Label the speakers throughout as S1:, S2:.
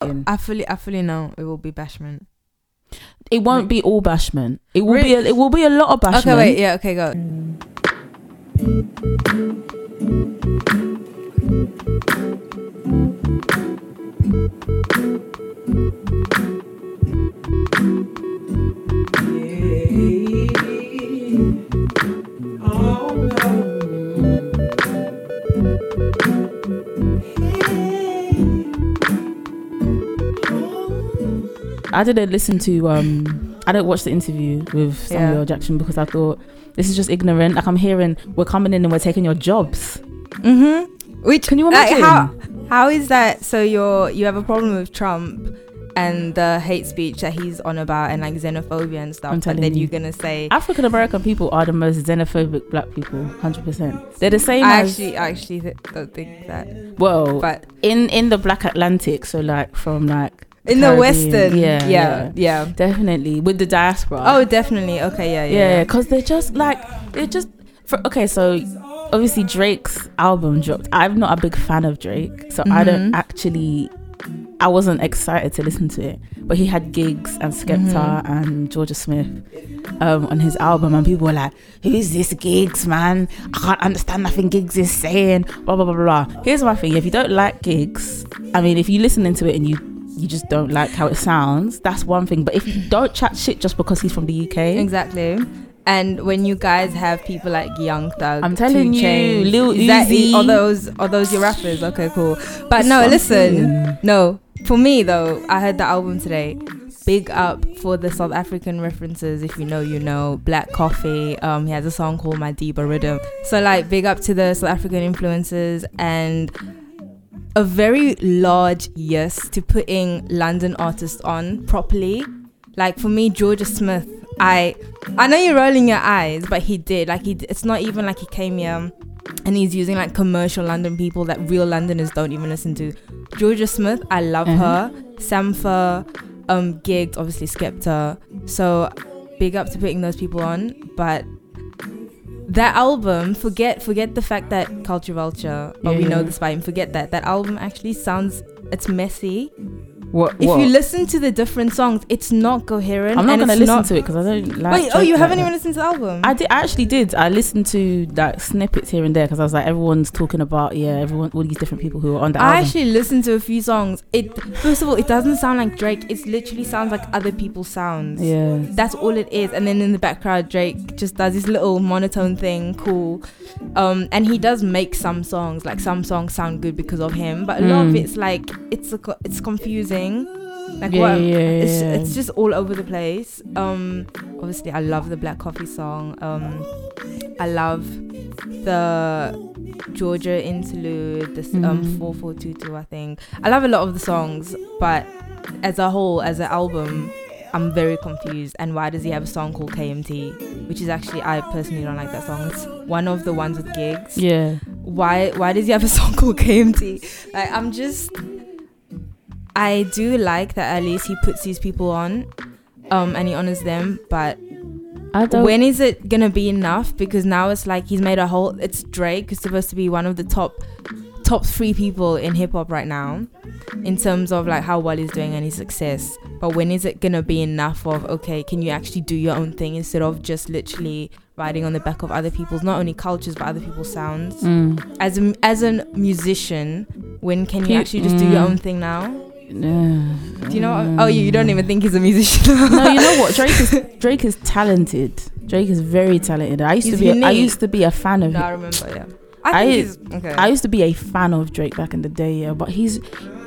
S1: Uh, I fully, I fully know it will be bashment.
S2: It won't be all bashment. It will be. A, it will be a lot of bashment.
S1: Okay, wait, yeah, okay, go.
S2: Oh, I didn't listen to. um I didn't watch the interview with Samuel
S1: Yeah.
S2: Jackson because I thought this is just ignorant. Like I'm hearing we're coming in and we're taking your jobs.
S1: Mm-hmm. Which
S2: Can you
S1: like,
S2: imagine?
S1: how how is that? So you're you have a problem with Trump and the hate speech that he's on about and like xenophobia and stuff,
S2: telling
S1: then
S2: you.
S1: you're gonna say
S2: African American people are the most xenophobic black people, hundred percent. They're the same
S1: I
S2: as
S1: actually I actually th- don't think that,
S2: well
S1: but
S2: in in the Black Atlantic. So like from like
S1: in the Western,
S2: yeah,
S1: yeah, yeah.
S2: definitely with the diaspora.
S1: Oh, definitely. Okay, yeah, yeah.
S2: yeah, because they're just like they're just for, okay. So obviously Drake's album dropped. I'm not a big fan of Drake, so I don't
S1: Mhm.
S2: actually. I wasn't excited to listen to it, but he had Giggs and Skepta
S1: Mhm.
S2: and Jorja Smith um, on his album, and people were like, "Who's this Giggs, man? I can't understand nothing Giggs is saying." Blah blah blah blah. blah. Here's my thing: if you don't like Giggs, I mean, if you listen into it and you you just don't like how it sounds, that's one thing. But if you don't chat shit just because he's from the UK,
S1: Exactly. And when you guys have people like Young Thug,
S2: I'm telling you,
S1: Chainz,
S2: Lil Uzi.
S1: are those are those your rappers? Okay, cool. But no,
S2: I'm
S1: listen, no. For me though, I heard the album today. Big up for the South African references. If you know, you know. Black Coffee. Um, he has a song called Madiba Riddim. So like, big up to the South African influences and a very large yes to putting London artists on properly. Like for me, Jorja Smith, I I know you're rolling your eyes, but he did. Like he, it's not even like he came here and he's using like commercial London people that real Londoners don't even listen to. Jorja Smith, I love
S2: Mhm.
S1: her. Sampha, um, Giggs obviously Skepta. So big up to putting those people on, but. That album, forget forget the fact that Culture Vulture, but we
S2: Yeah,
S1: know
S2: yeah.
S1: this by him. Forget that. That album actually sounds it's messy.
S2: What?
S1: If you listen to the different songs, it's not coherent.
S2: I'm not gonna listen
S1: not-
S2: to it because I don't like.
S1: Wait, oh, you haven't even listened to the album?
S2: I did. I actually did. I listened to like snippets here and there because I was like, everyone's talking about yeah, everyone, all these different people who are on the album.
S1: I
S2: album.
S1: actually listened to a few songs. It first of all, it doesn't sound like Drake. It literally sounds like other people's sounds.
S2: yeah.
S1: That's all it is. And then in the background, Drake just does this little monotone thing, cool. Um, and he does make some songs, like some songs sound good because of him, but a lot of
S2: Mm.
S1: it's like it's a, it's confusing. Like
S2: Yeah,
S1: what?
S2: yeah,
S1: it's,
S2: yeah.
S1: it's just all over the place. Um, obviously, I love the Black Coffee song. Um, I love the Jorja interlude. This um
S2: Mhm.
S1: four four two two. I think I love a lot of the songs, but as a whole, as an album, I'm very confused. And why does he have a song called KMT, which is actually I personally don't like that song. It's one of the ones with Giggs.
S2: Yeah.
S1: Why why does he have a song called KMT? Like I'm just I do like that at least he puts these people on um and he honors them, but
S2: I don't.
S1: when is it gonna be enough? Because now it's like he's made a whole it's Drake who's supposed to be one of the top top three people in hip hop right now in terms of like how well he's doing and his success. But when is it gonna be enough of okay, can you actually do your own thing instead of just literally riding on the back of other people's not only cultures but other people's sounds?
S2: Mm.
S1: As a as a musician, when can you actually just do your
S2: mm.
S1: own thing now? Do you know? What, oh, you, you don't even think he's a musician?
S2: no, you know what? Drake is Drake is talented. Drake is very talented. I used
S1: He's
S2: to be. I
S1: unique.
S2: used to be a fan of.
S1: no, I
S2: him.
S1: remember. Yeah,
S2: I-
S1: I okay.
S2: I used to be a fan of Drake back in the day. Yeah, but he's.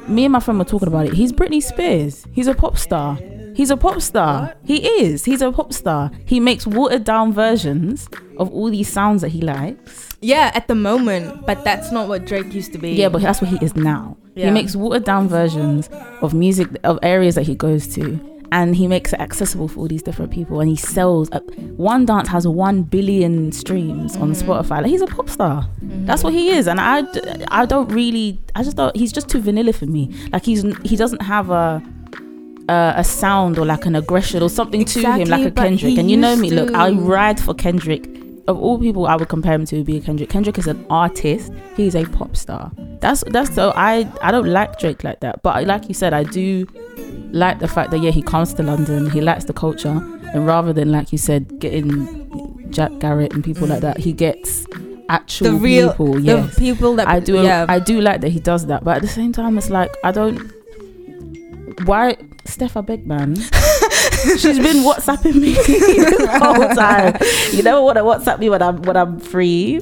S2: Me and my friend were talking about it. He's Britney Spears. He's a pop star. He's a pop star.
S1: What?
S2: He is. He's a pop star. He makes watered down versions of all these sounds that he likes.
S1: Yeah, at the moment, but that's not what Drake used to be.
S2: Yeah, but that's what he is now.
S1: Yeah.
S2: He makes watered down versions of music of areas that he goes to, and he makes it accessible for all these different people. And he sells. Uh, one dance has one billion streams on
S1: Mhm.
S2: Spotify. Like he's a pop star.
S1: Mhm.
S2: That's what he is, and I, I don't really. I just don't. He's just too vanilla for me. Like he's he doesn't have a. A, a sound or like an aggression or something to him like a Kendrick and you know me
S1: used
S2: look I ride for Kendrick of all people I would compare him to would be Kendrick. Kendrick is an artist. He's a pop star. That's that's so I I don't like Drake like that. But like you said, I do like the fact that yeah he comes to London. He likes the culture, and rather than like you said getting Jack Garratt and people like that, he gets actual
S1: The real-
S2: people.
S1: The
S2: Yes,
S1: people that
S2: I do.
S1: Yeah.
S2: I do like that he does that. But at the same time, it's like I don't. Why, Steph? I beg, man. She's been WhatsApping me this whole time. You never want to WhatsApp me when I'm when I'm free.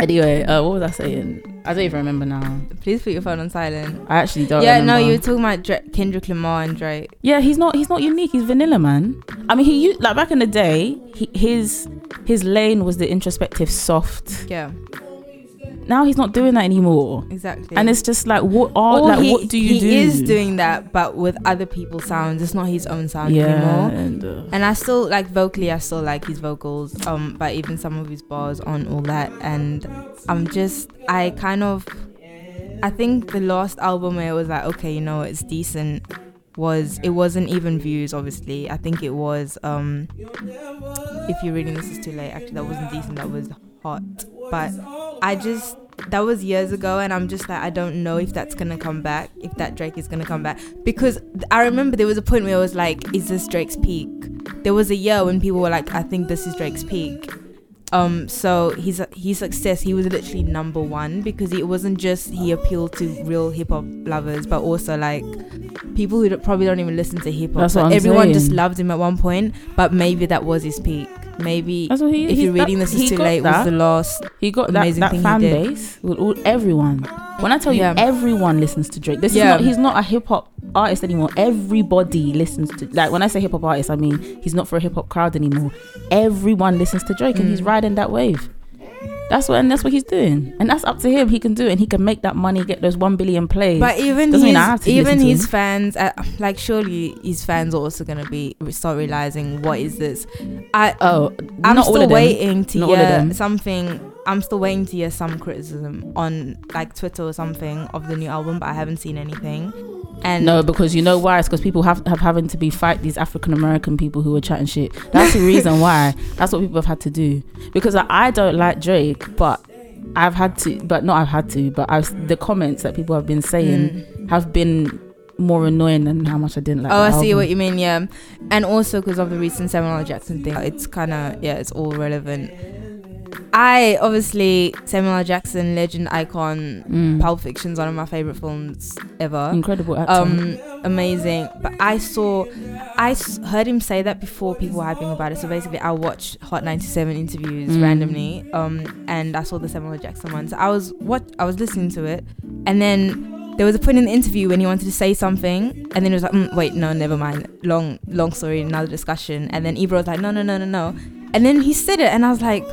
S2: Anyway, uh, what was I saying? I don't even remember now.
S1: Please put your phone on silent.
S2: I actually don't.
S1: yeah,
S2: remember.
S1: no, you were talking about Dra- Kendrick Lamar and Drake.
S2: Yeah, he's not. He's not unique. He's vanilla, man. I mean, he used like back in the day. He, his his lane was the introspective, soft.
S1: Yeah,
S2: Now he's not doing that anymore.
S1: exactly.
S2: And it's just like, what are
S1: Or
S2: like?
S1: he,
S2: what do you
S1: he
S2: do?
S1: He is doing that, but with other people's sounds. It's not his own sound
S2: yeah,
S1: anymore.
S2: and, uh,
S1: And I still like vocally, I still like his vocals, um, but even some of his bars on all that. And I'm just, I kind of, I think the last album where it was like, okay, you know, it's decent, was it wasn't even views. Obviously, I think it was, um, if you're reading this is too late. Actually, that wasn't decent. That was hot. But I just. That was years ago, and I'm just like, I don't know if that's gonna come back, if that Drake is gonna come back. Because I remember there was a point where I was like, is this Drake's peak? there was a year when people were like, I think this is Drake's peak. Um, so his his success, he was literally number one because it wasn't just he appealed to real hip hop lovers, but also like people who probably don't even listen to hip hop.
S2: What
S1: everyone just loved him at one point, but maybe that was his peak. Maybe
S2: That's what he.
S1: if you're reading
S2: that-
S1: this is too late,
S2: that.
S1: was the last.
S2: He got that,
S1: amazing
S2: that
S1: thing he
S2: fan
S1: did.
S2: base with all, everyone. When I tell you everyone listens to Drake, this
S1: Yeah.
S2: is not he's not a hip hop artist anymore. Everybody listens to like when I say hip hop artist, I mean he's not for a hip hop crowd anymore. Everyone listens to Drake and he's
S1: Mm.
S2: riding that wave. That's what and that's what he's doing. And that's up to him. He can do it and he can make that money, get those one billion plays.
S1: But even
S2: Doesn't
S1: his,
S2: mean I have to
S1: even his fans, uh, like surely his fans are also gonna be start realizing what is this. I
S2: oh,
S1: I'm still waiting to
S2: Not
S1: hear something. I'm still waiting to hear some criticism on like Twitter or something of the new album, but I haven't seen anything. And
S2: No, because you know why? It's because people have have having to be fight these African American people who are chatting shit. That's the reason why. That's what people have had to do. Because I, I don't like Drake, but I've had to. But not I've had to. But I've the comments that people have been saying
S1: Mm.
S2: have been more annoying than how much I didn't like.
S1: Oh, I see
S2: album.
S1: what you mean. Yeah, and also because of the recent Samuel L. Jackson thing, it's kind of yeah, it's all relevant. I obviously Samuel L. Jackson, legend, icon.
S2: Mm.
S1: Pulp Fiction's one of my favorite films ever.
S2: Incredible actor.
S1: um amazing but i saw i s- heard him say that before people were hyping about it so basically i watched hot 97 interviews
S2: Mm.
S1: randomly um and i saw the samuel L. jackson one so i was what i was listening to it and then there was a point in the interview when he wanted to say something and then it was like mm, wait no never mind long long story another discussion and then Ebro was like no no no no no and then he said it and i was like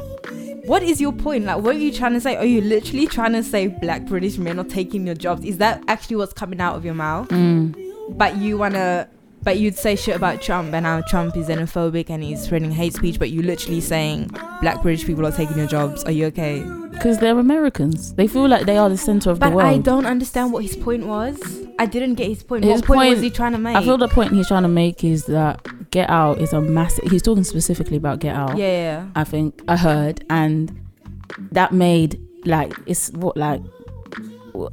S1: what is your point? Like, what are you trying to say? Are you literally trying to say black British men are taking your jobs? Is that actually what's coming out of your mouth?
S2: Mm.
S1: but you wanna but you'd say shit about Trump and how Trump is xenophobic and he's spreading hate speech, but you're literally saying black British people are taking your jobs. Are you okay?
S2: Because they're Americans. They feel like they are the center of
S1: But
S2: the world.
S1: But I don't understand what his point was. I didn't get his point.
S2: His
S1: what point,
S2: point-
S1: was he trying to make?
S2: I feel the point he's trying to make is that Get Out is a massive. He's talking specifically about Get Out.
S1: yeah, yeah.
S2: I think I heard, and that made like it's what like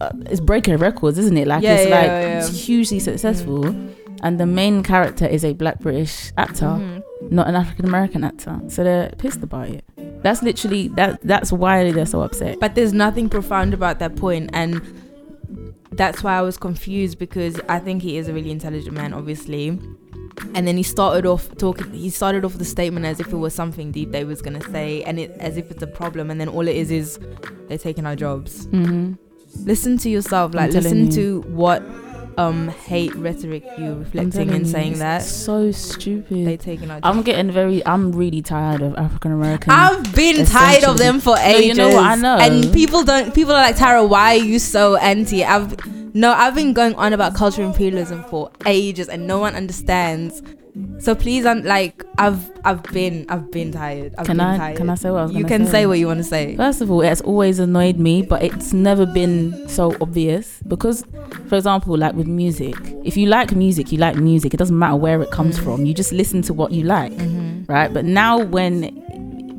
S2: uh, it's breaking records, isn't it? Like
S1: Yeah,
S2: it's
S1: yeah,
S2: like
S1: yeah.
S2: it's hugely successful, and the main character is a Black British actor,
S1: Mhm.
S2: not an African American actor. So they're pissed about it. That's literally that. That's why they're so upset.
S1: But there's nothing profound about that point, and that's why I was confused because I think he is a really intelligent man, obviously. And then he started off talking. He started off the statement as if it was something deep they was gonna say, and it as if it's a problem. And then all it is is they're taking our jobs.
S2: hmm
S1: Listen to yourself. Like listen
S2: you.
S1: to what um hate rhetoric you're reflecting and saying that
S2: so stupid.
S1: they taking our.
S2: I'm getting very. I'm really tired of African American.
S1: I've been tired of them for
S2: No,
S1: ages.
S2: you know what, I know.
S1: And people don't. People are like Tara. Why are you so anti? I've no. I've been going on about cultural imperialism for ages, and no one understands. So please, I'm like I've I've been I've been tired. I've
S2: Can
S1: been
S2: I?
S1: tired.
S2: Can I say what I was
S1: You can say what you want to say.
S2: First of all, it's always annoyed me, but it's never been so obvious. Because, for example, like with music, if you like music, you like music. It doesn't matter where it comes
S1: Mm.
S2: from. You just listen to what you like,
S1: Mm-hmm.
S2: right? But now when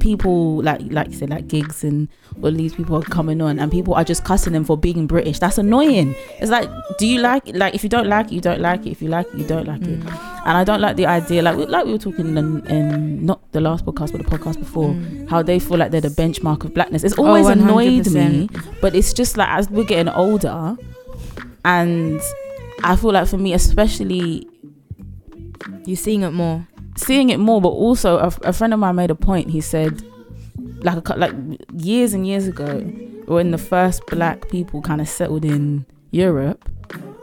S2: people like like you said like Giggs and all these people are coming on and people are just cussing them for being British. That's annoying. It's like, do you like it? Like if you don't like it, you don't like it. If you like it, you don't like it.
S1: Mm.
S2: And I don't like the idea, like we- like we were talking in, in not the last podcast, but the podcast before,
S1: Mm.
S2: how they feel like they're the benchmark of blackness. It's
S1: Oh,
S2: always annoyed me, but it's just like as we're getting older, and I feel like for me, especially
S1: You're seeing it more.
S2: Seeing it more, but also a, a friend of mine made a point. He said, like a, like years and years ago, when the first black people kind of settled in Europe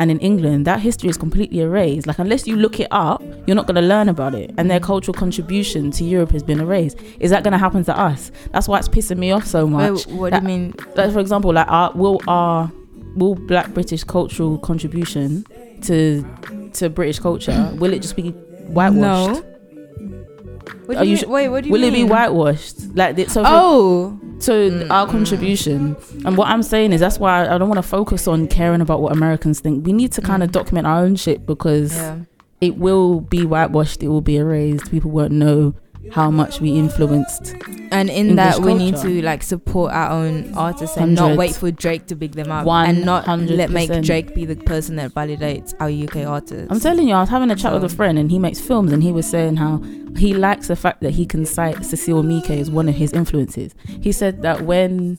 S2: and in England, that history is completely erased. Like unless you look it up, you're not going to learn about it, and their cultural contribution to Europe has been erased. Is that going to happen to us? That's why it's pissing me off so much.
S1: Wait, what
S2: that-
S1: do you mean?
S2: Like for example, like our will our will Black British cultural contribution to to British culture will it just be whitewashed?
S1: No. What
S2: Are
S1: do you
S2: you
S1: mean? Wait, what do you
S2: will
S1: mean?
S2: it be whitewashed like the- so
S1: Oh,
S2: so
S1: Mm,
S2: our
S1: mm.
S2: contribution and what i'm saying is that's why i don't want to focus on caring about what americans think we need to kind of
S1: Mm.
S2: document our own shit because
S1: yeah.
S2: it will be whitewashed it will be erased people won't know how much we influenced
S1: And in
S2: English
S1: that, we need to like support our own artists and not wait for Drake to big them up, and not let make Drake be the person that validates our UK artists.
S2: I'm telling you, I was having a chat with a
S1: um,
S2: friend and he makes films and he was saying how he likes the fact that he can cite Cecile Emeke as one of his influences. He said that when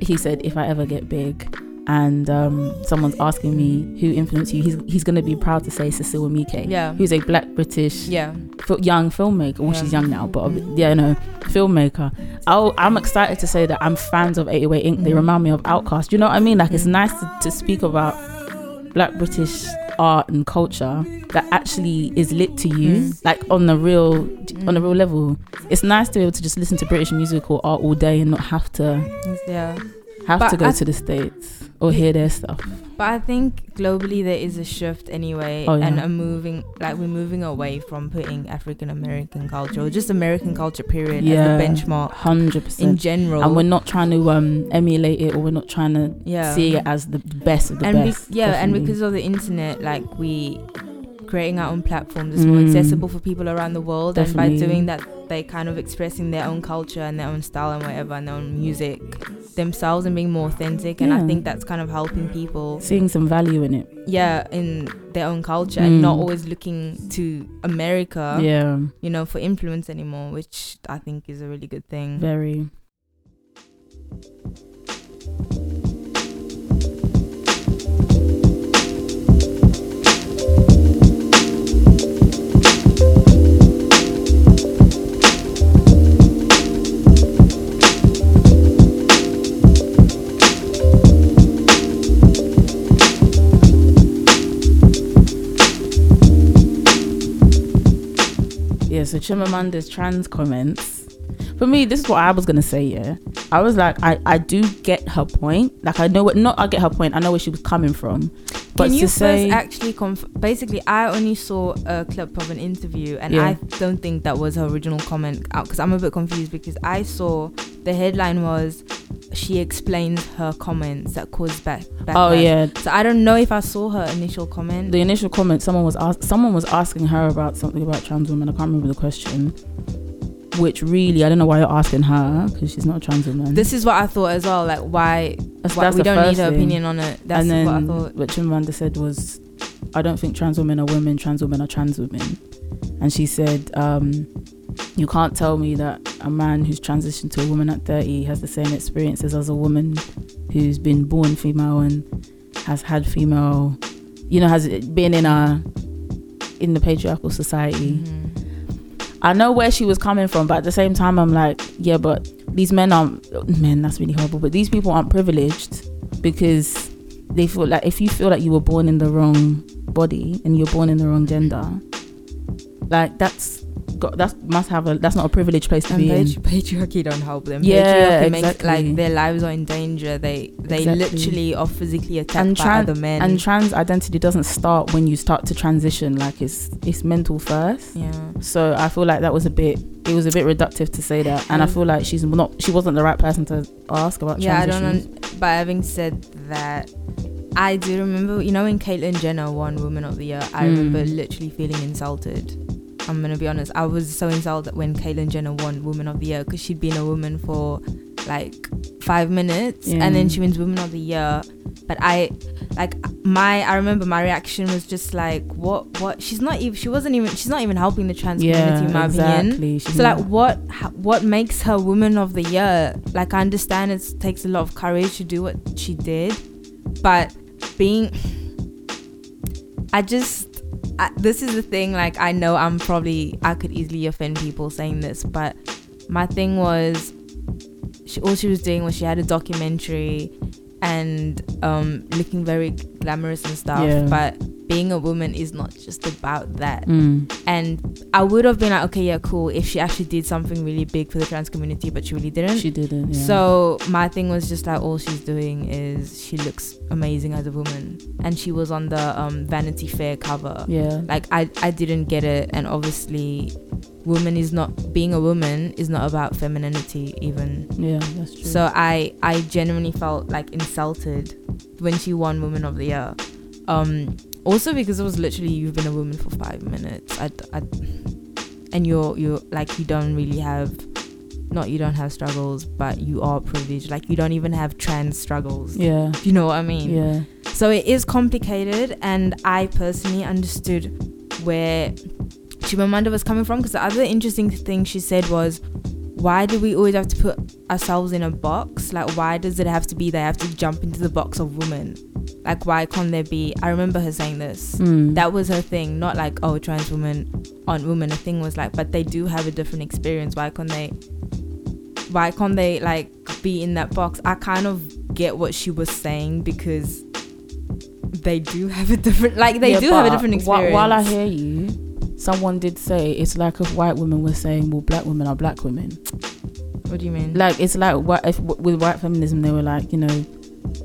S2: he said, if I ever get big and um, someone's asking me who influenced you, he's, he's going to be proud to say Cecile Emeke,
S1: yeah,
S2: who's a black British
S1: yeah,
S2: fil- young filmmaker. Well,
S1: Yeah.
S2: she's young now, but
S1: Mhm.
S2: yeah, no, filmmaker. I'll, I'm excited to say that I'm fans of 808INK. They
S1: Mhm.
S2: remind me of OutKast. You know what I mean? Like, it's
S1: Mhm.
S2: nice to, to speak about black British art and culture that actually is lit to you,
S1: Mm.
S2: like on the real, on a
S1: Mm.
S2: real level. It's nice to be able to just listen to British music or art all day and not have to
S1: yeah.
S2: have
S1: But
S2: to go
S1: I-
S2: to the states or hear their stuff.
S1: But I think globally there is a shift anyway,
S2: Oh, yeah.
S1: and a moving like we're moving away from putting African American culture or just American culture period
S2: Yeah,
S1: as the benchmark
S2: Hundred percent in
S1: general.
S2: And we're not trying to um emulate it or we're not trying to
S1: yeah.
S2: see it as the best of the
S1: and be-
S2: best.
S1: yeah, and because of the internet, like we creating our own platforms is more
S2: Mm.
S1: accessible for people around the world, and by doing that, they kind of expressing their own culture and their own style and whatever, and their own music themselves and being more authentic. And I think that's kind of helping people,
S2: seeing some value in it.
S1: yeah, in their own culture and not
S2: Mm.
S1: always looking to America,
S2: yeah,
S1: you know, for influence anymore, which I think is a really good thing.
S2: very. So Chimamanda's trans comments. For me, this is what I was gonna say. Yeah, I was like, I, I do get her point. Like, I know what not I get her point. I know where she was coming from. But
S1: Can you first
S2: say,
S1: actually conf- basically I only saw a clip of an interview and
S2: Yeah.
S1: I don't think that was her original comment uh, out because I'm a bit confused because I saw the headline was she explains her comments that caused back
S2: oh
S1: backlash.
S2: yeah,
S1: So I don't know if I saw her initial comment.
S2: the initial comment, someone was ask, someone was asking her about something about trans women. I can't remember the question. Which really, I don't know why you're asking her because she's not a trans woman.
S1: this is what I thought as well. Like why,
S2: That's-
S1: why
S2: that's
S1: we don't need her
S2: thing.
S1: opinion on it. That's
S2: and then
S1: what I thought.
S2: what Chimamanda said was, I don't think trans women are women, trans women are trans women. And she said, um, you can't tell me that a man who's transitioned to a woman at 30 has the same experiences as a woman who's been born female and has had female, you know, has been in a in the patriarchal society.
S1: Mhm.
S2: I know where she was coming from, but at the same time, I'm like, yeah, but these men aren't men. That's really horrible. But these people aren't privileged because they feel like if you feel like you were born in the wrong body and you're born in the wrong gender, like that's got that must have a that's not a privileged place to
S1: And
S2: be in.
S1: patriarchy don't help them.
S2: Yeah,
S1: patriarchy makes
S2: exactly.
S1: like their lives are in danger. They they
S2: Exactly.
S1: literally are physically attacked
S2: And
S1: by
S2: tran-
S1: other men.
S2: And trans identity doesn't start when you start to transition. Like it's it's mental first.
S1: yeah.
S2: So I feel like that was a bit it was a bit reductive to say that, and I
S1: Mm.
S2: feel like she's not she wasn't the right person to ask about
S1: Yeah, I don't know. But having said that, I do remember, you know, when Caitlyn Jenner won Woman of the Year, I
S2: Mm.
S1: remember literally feeling insulted. I'm gonna be honest. I was so insulted when Caitlyn Jenner won Woman of the Year because she'd been a woman for like five minutes,
S2: Yeah.
S1: and then she wins Woman of the Year. But I, like my, I remember my reaction was just like, what, what? She's not even. She wasn't even. She's not even helping the trans community, in my opinion.
S2: She's
S1: So like, what what makes her woman of the year? Like, I understand it takes a lot of courage to do what she did, but being, I just, I, this is the thing. Like, I know I'm probably I could easily offend people saying this, but my thing was, she all she was doing was she had a documentary, and um, looking very glamorous and stuff,
S2: Yeah.
S1: but. Being a woman is not just about that
S2: Mm.
S1: and I would have been like, okay, yeah, cool, if she actually did something really big for the trans community, but she really didn't.
S2: She didn't. Yeah.
S1: So my thing was just like all she's doing is she looks amazing as a woman, and she was on the um, Vanity Fair cover.
S2: yeah.
S1: Like I, I didn't get it, and obviously, woman is not being a woman is not about femininity even.
S2: Yeah, that's true.
S1: So I, I genuinely felt like insulted when she won Woman of the Year. Um, also because it was literally you've been a woman for five minutes. I, I, and you're you're like you don't really have, not you don't have struggles, but you are privileged. Like you don't even have trans struggles.
S2: yeah.
S1: You know what I mean?
S2: Yeah.
S1: So it is complicated, and I personally understood where Chimamanda was coming from because the other interesting thing she said was, why do we always have to put ourselves in a box? Like, why does it have to be that they have to jump into the box of women? Like, why can't there be? I remember her saying this.
S2: Mm.
S1: That was her thing, not like, oh, trans women aren't women. The thing was like, but they do have a different experience. Why can't they? Why can't they like be in that box? I kind of get what she was saying because they do have a different, like they
S2: Yeah,
S1: do have a different experience.
S2: While I hear you, someone did say it's like if white women were saying, "Well, black women are black women."
S1: what do you mean?
S2: Like it's like what if with white feminism they were like, you know,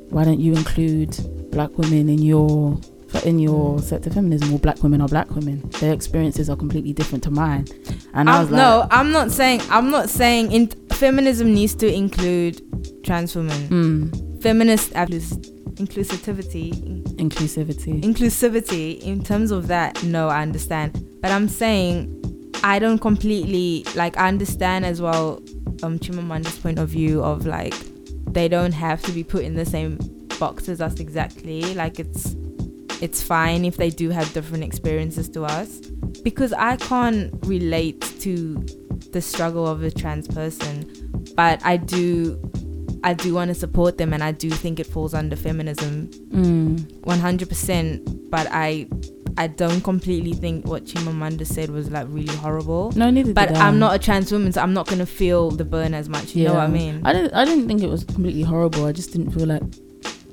S2: why don't you include black women in your in your
S1: Mm.
S2: sector feminism? Well, black women are black women. Their experiences are completely different to mine. And I
S1: I'm-
S2: was like,
S1: no, I'm not saying. I'm not saying. In, feminism needs to include trans women.
S2: mm,
S1: Feminist inclus- inclusivity,
S2: inclusivity.
S1: inclusivity. In terms of that, no, I understand. But I'm saying, I don't completely like. I understand as well. Um, Chimamanda's point of view of like, they don't have to be put in the same box as us exactly. Like it's, it's fine if they do have different experiences to us because I can't relate to the struggle of a trans person, but I do I do want to support them and I do think it falls under feminism
S2: Mm,
S1: 100%, but I I don't completely think what Chimamanda said was like really horrible.
S2: no, neither.
S1: But. I'm not a trans woman, so I'm not gonna feel the burn as much. You know what I mean?
S2: I didn't. I didn't think it was completely horrible. I just didn't feel like.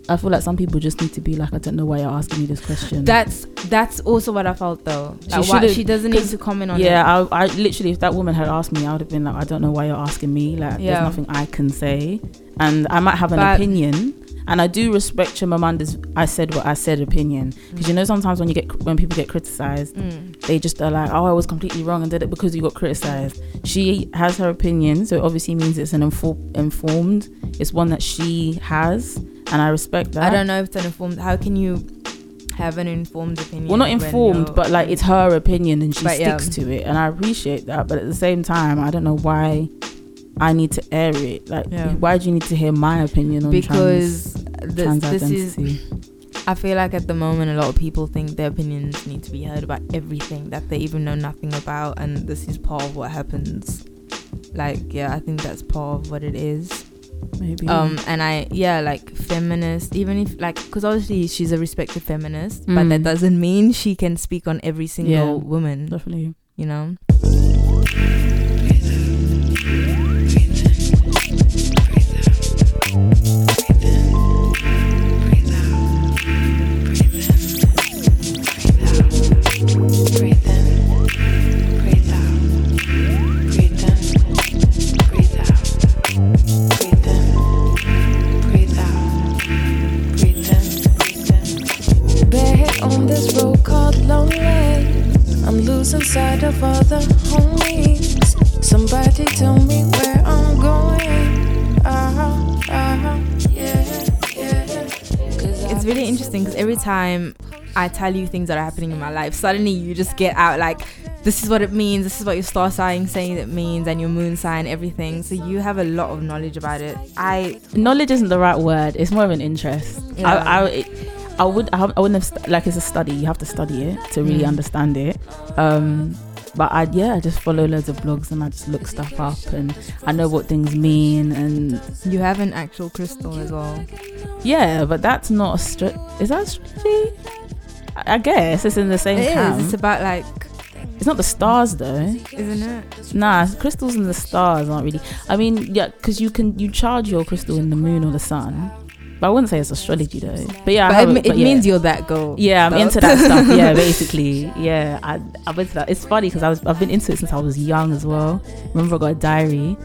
S2: I feel like some people just need to be like, I don't know why you're asking me this question.
S1: That's that's also what I felt though.
S2: She
S1: why, she doesn't need to comment on
S2: yeah,
S1: it.
S2: I, I literally, if that woman had asked me, I would have been like, I don't know why you're asking me. Like,
S1: Yeah.
S2: there's nothing I can say, and I might have an
S1: But-
S2: opinion. And I do respect Chimamanda's I said what I said opinion because you know sometimes when you get when people get criticized,
S1: Mm.
S2: they just are like, oh, I was completely wrong and did it because you got criticized. She has her opinion, so it obviously means it's an infor- informed. It's one that she has, and I respect that.
S1: I don't know if it's an informed. How can you have an informed opinion?
S2: Well, not informed, but like it's her opinion and she
S1: But, yeah.
S2: sticks to it, and I appreciate that. But at the same time, I don't know why I need to air it. Like,
S1: Yeah.
S2: why do you need to hear my opinion on
S1: because
S2: trans,
S1: this,
S2: trans
S1: this
S2: identity?
S1: is. I feel like at the moment, a lot of people think their opinions need to be heard about everything that they even know nothing about, and this is part of what happens. Like, yeah, I think that's part of what it is.
S2: Maybe.
S1: Um, and I, yeah, like feminist, even if like, because obviously she's a respected feminist, but that
S2: Mm.
S1: doesn't mean she can speak on every single
S2: Yeah.
S1: woman.
S2: definitely.
S1: You know.
S3: Lonely. I'm losing sight of all the homies. Somebody tell me where I'm going. Ah, ah, yeah, yeah. 'Cause
S1: It's really interesting because every time I tell you things that are happening in my life, suddenly you just get out like this is what it means. This is what your star sign saying it means, and your moon sign, everything. So you have a lot of knowledge about it. I
S2: knowledge isn't the right word. It's more of an interest.
S1: Yeah.
S2: I, I, it, I would, I, I wouldn't have like it's a study. You have to study it to really
S1: Mm.
S2: understand it. Um, but I, yeah, I just follow loads of blogs and I just look stuff up and I know what things mean and
S1: you have an actual crystal as well.
S2: yeah. But that's not a str- Is that astrology? I I guess it's in the same
S1: It
S2: camp.
S1: is. It's about like,
S2: It's not the stars though.
S1: isn't it?
S2: Nah, crystals and the stars aren't really. I mean, yeah, because you can you charge your crystal in the moon or the sun. But I wouldn't say it's astrology though. But yeah,
S1: But it,
S2: it- but yeah.
S1: means you're that girl.
S2: Yeah, I'm
S1: stuff.
S2: into that stuff. Yeah, basically. Yeah, I, I'm into that. It's funny because I was I've been into it since I was young as well. Remember, I got a diary,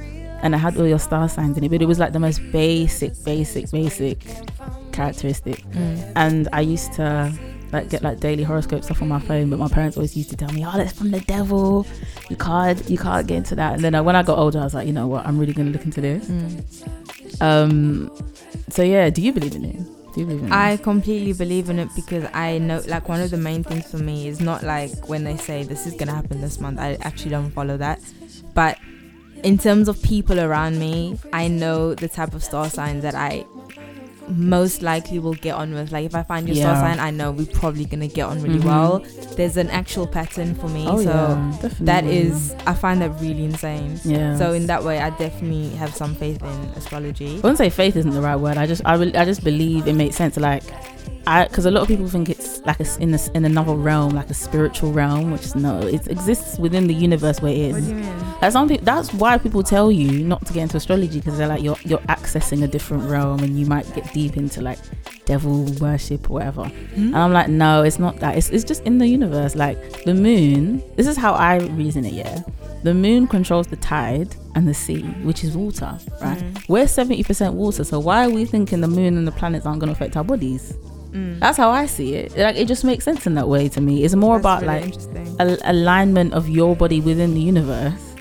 S2: and I had all your star signs in it, but it was like the most basic, basic, basic characteristic.
S1: Mm.
S2: And I used to like get like daily horoscope stuff on my phone, but my parents always used to tell me, "Oh, that's from the devil. You can't, you can't get into that." And then uh, when I got older, I was like, you know what? I'm really gonna look into this.
S1: Mm.
S2: Um. So yeah, do you believe in it? Do you believe in it?
S1: I completely believe in it because I know, like, one of the main things for me is not like when they say this is gonna happen this month. I actually don't follow that, but in terms of people around me, I know the type of star signs that I most likely will get on with. Like, if I find your star sign, I know we're probably gonna get on really
S2: Mhm.
S1: well. There's an actual pattern for me,
S2: Oh
S1: so
S2: yeah,
S1: that is, I find that really insane.
S2: yeah.
S1: So in that way, I definitely have some faith in astrology.
S2: I wouldn't say faith isn't the right word. I just I, re- I just believe it makes sense. Like because a lot of people think it's like a in this in another realm, like a spiritual realm, which is no, it exists within the universe where it is.
S1: What do you mean?
S2: Like some people, that's why people tell you not to get into astrology because they're like you're you're accessing a different realm and you might get deep into like devil worship or whatever. And I'm like, no, it's not that. It's it's just in the universe. Like the moon. This is how I reason it. Yeah, the moon controls the tide and the sea, which is water, right?
S1: Mm.
S2: We're 70% water, so why are we thinking the moon and the planets aren't going to affect our bodies?
S1: Mm.
S2: That's how I see it. Like it just makes sense in that way to me. It's more
S1: That's
S2: about
S1: really
S2: like alignment of your body within the universe,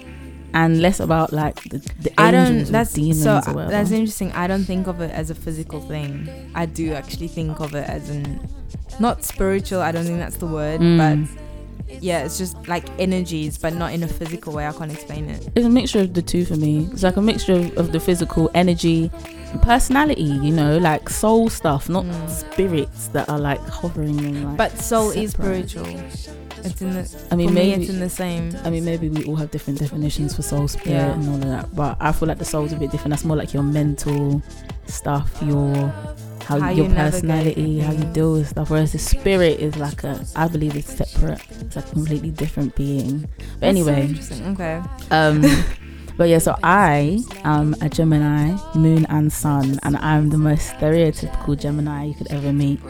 S2: and less about like the, the
S1: I don't. That's
S2: demons
S1: so.
S2: whatever.
S1: That's interesting. I don't think of it as a physical thing. I do actually think of it as an not spiritual. I don't think that's the word,
S2: Mm.
S1: but yeah, it's just like energies, but not in a physical way. I can't explain it.
S2: it's a mixture of the two for me. It's like a mixture of, of the physical energy, personality. You know, like soul stuff, not
S1: Mm.
S2: spirits that are like hovering and like.
S1: But soul is
S2: separate.
S1: spiritual. It's in the.
S2: I mean,
S1: for me,
S2: maybe
S1: it's in the same.
S2: I mean, maybe we all have different definitions for soul, spirit,
S1: Yeah.
S2: and all of that. But I feel like the soul's a bit different. That's more like your mental stuff, your how,
S1: How
S2: your
S1: you
S2: personality, how you deal with stuff. Whereas the spirit is like a, I believe it's separate. It's a completely different being. But
S1: so
S2: anyway,
S1: interesting. Okay.
S2: um, but yeah. So I am a Gemini, Moon and Sun, and I'm the most stereotypical Gemini you could ever meet.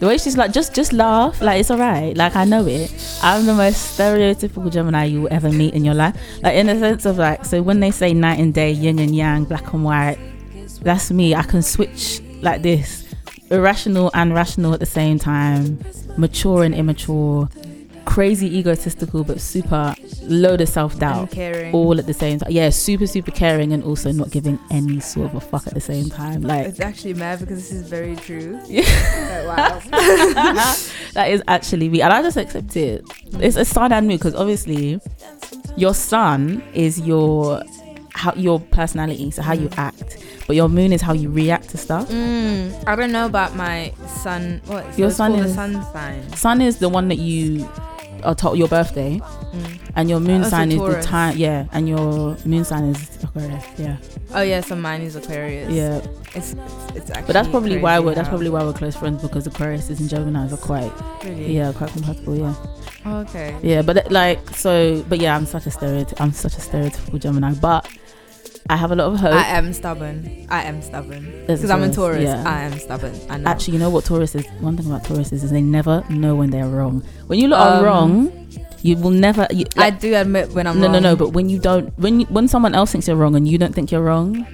S2: The way she's like, just just laugh, like it's alright. Like I know it. I'm the most stereotypical Gemini you will ever meet in your life. Like in the sense of like, so when they say night and day, yin and yang, black and white, that's me. I can switch like this, irrational and rational at the same time, mature and immature, crazy egotistical but super load of self doubt all at the same time. Yeah, super, super caring and also not giving any sort of a fuck at the same time. Like,
S1: It's actually mad because this is very true.
S2: Yeah.
S1: Like,
S2: that is actually me. And I just accept it. It's a sun and moon because obviously your sun is your how your personality, so how you act. But your moon is how you react to stuff.
S1: Mm, I don't know about my sun. What?
S2: Your sun is-
S1: sun sign.
S2: Sun is the one that you are told your birthday,
S1: Mm.
S2: and your moon
S1: Oh,
S2: sign is the time. Yeah, and your moon sign is Aquarius. Yeah,
S1: Oh yeah, so mine is Aquarius.
S2: yeah.
S1: it's it's, it's actually.
S2: But that's probably why we're that's probably why we're close friends because Aquarius and Gemini are quite
S1: really.
S2: yeah quite compatible. Yeah.
S1: Oh, okay.
S2: Yeah, but like so, but yeah, I'm such a stereotype. I'm such a stereotypical Gemini, but I have a lot of hope.
S1: I am stubborn. I am stubborn because I'm a
S2: Taurus, yeah.
S1: I am stubborn. I know.
S2: Actually, you know what Taurus is? One thing about Taurus is, is they never know when they're wrong. When you lot are
S1: Um,
S2: wrong, you will never. You,
S1: I do admit when I'm
S2: no,
S1: wrong.
S2: no, no. But when you don't, when you, when someone else thinks you're wrong and you don't think you're wrong,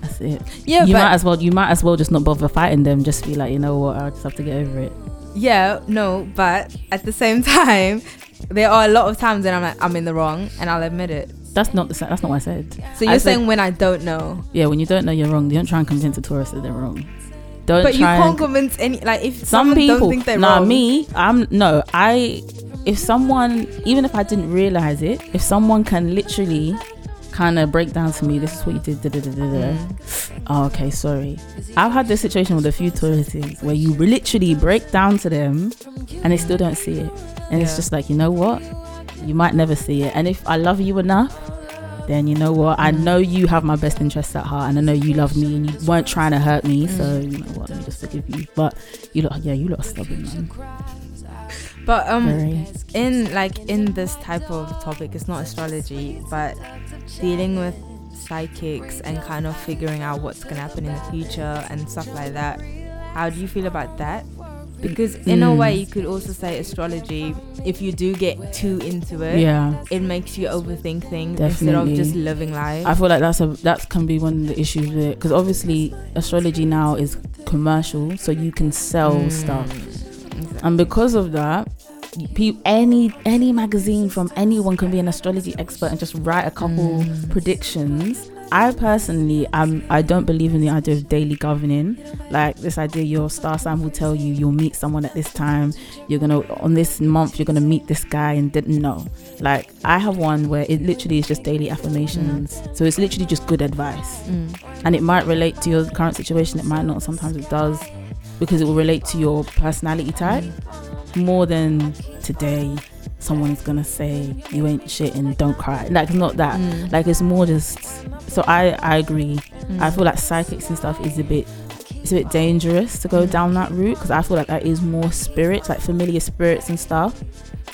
S2: that's it.
S1: yeah,
S2: you
S1: but
S2: might as well. You might as well just not bother fighting them. Just be like, you know what? I just have to get over it.
S1: yeah, no, but at the same time, there are a lot of times when I'm like, I'm in the wrong, and I'll admit it.
S2: That's not the. That's not what I said.
S1: So you're saying when I don't know,
S2: Yeah, when you don't know you're wrong, you don't try and convince a Taurus that they're wrong. Don't
S1: but you can't
S2: and
S1: convince any. Like if
S2: some people
S1: don't think they're
S2: nah
S1: wrong,
S2: me i'm no i if someone, even if I didn't realize it, if someone can literally kind of break down to me, this is what you did, da, da, da, da, da.
S1: Mm.
S2: Oh, okay, sorry. I've had this situation with a few Tauruses where you literally break down to them and they still don't see it. And it's just like, you know what? You might never see it. And if I love you enough, then you know what? I
S1: Mm.
S2: know you have my best interests at heart and I know you love me and you weren't trying to hurt me. So,
S1: Mm.
S2: you know what? Let me just forgive you. But you lot, yeah, you lot are stubborn, man.
S1: But um,
S2: Very.
S1: in like in this type of topic, it's not astrology, but dealing with psychics and kind of figuring out what's gonna happen in the future and stuff like that. How do you feel about that? Because in a
S2: Mm.
S1: way, you could also say astrology. If you do get too into it,
S2: Yeah.
S1: it makes you overthink things instead of just living life.
S2: I feel like that's a that can be one of the issues with it because obviously astrology now is commercial, so you can sell
S1: Mm.
S2: stuff,
S1: Exactly.
S2: and because of that, any any magazine from anyone can be an astrology expert and just write a couple
S1: Mm.
S2: predictions. I personally, um, I don't believe in the idea of daily governing. Like this idea, your star sign will tell you you'll meet someone at this time. You're gonna on this month you're gonna meet this guy, and didn't know. Like I have one where it literally is just daily affirmations. So it's literally just good advice,
S1: Mm.
S2: and it might relate to your current situation. It might not. Sometimes it does because it will relate to your personality type more than today. Someone's gonna say you ain't shit and don't cry. Like not that.
S1: Mm.
S2: Like it's more just. So I I agree.
S1: Mm.
S2: I feel like psychics and stuff is a bit it's a bit dangerous to go
S1: Mm.
S2: down that route because I feel like that is more spirits, like familiar spirits and stuff,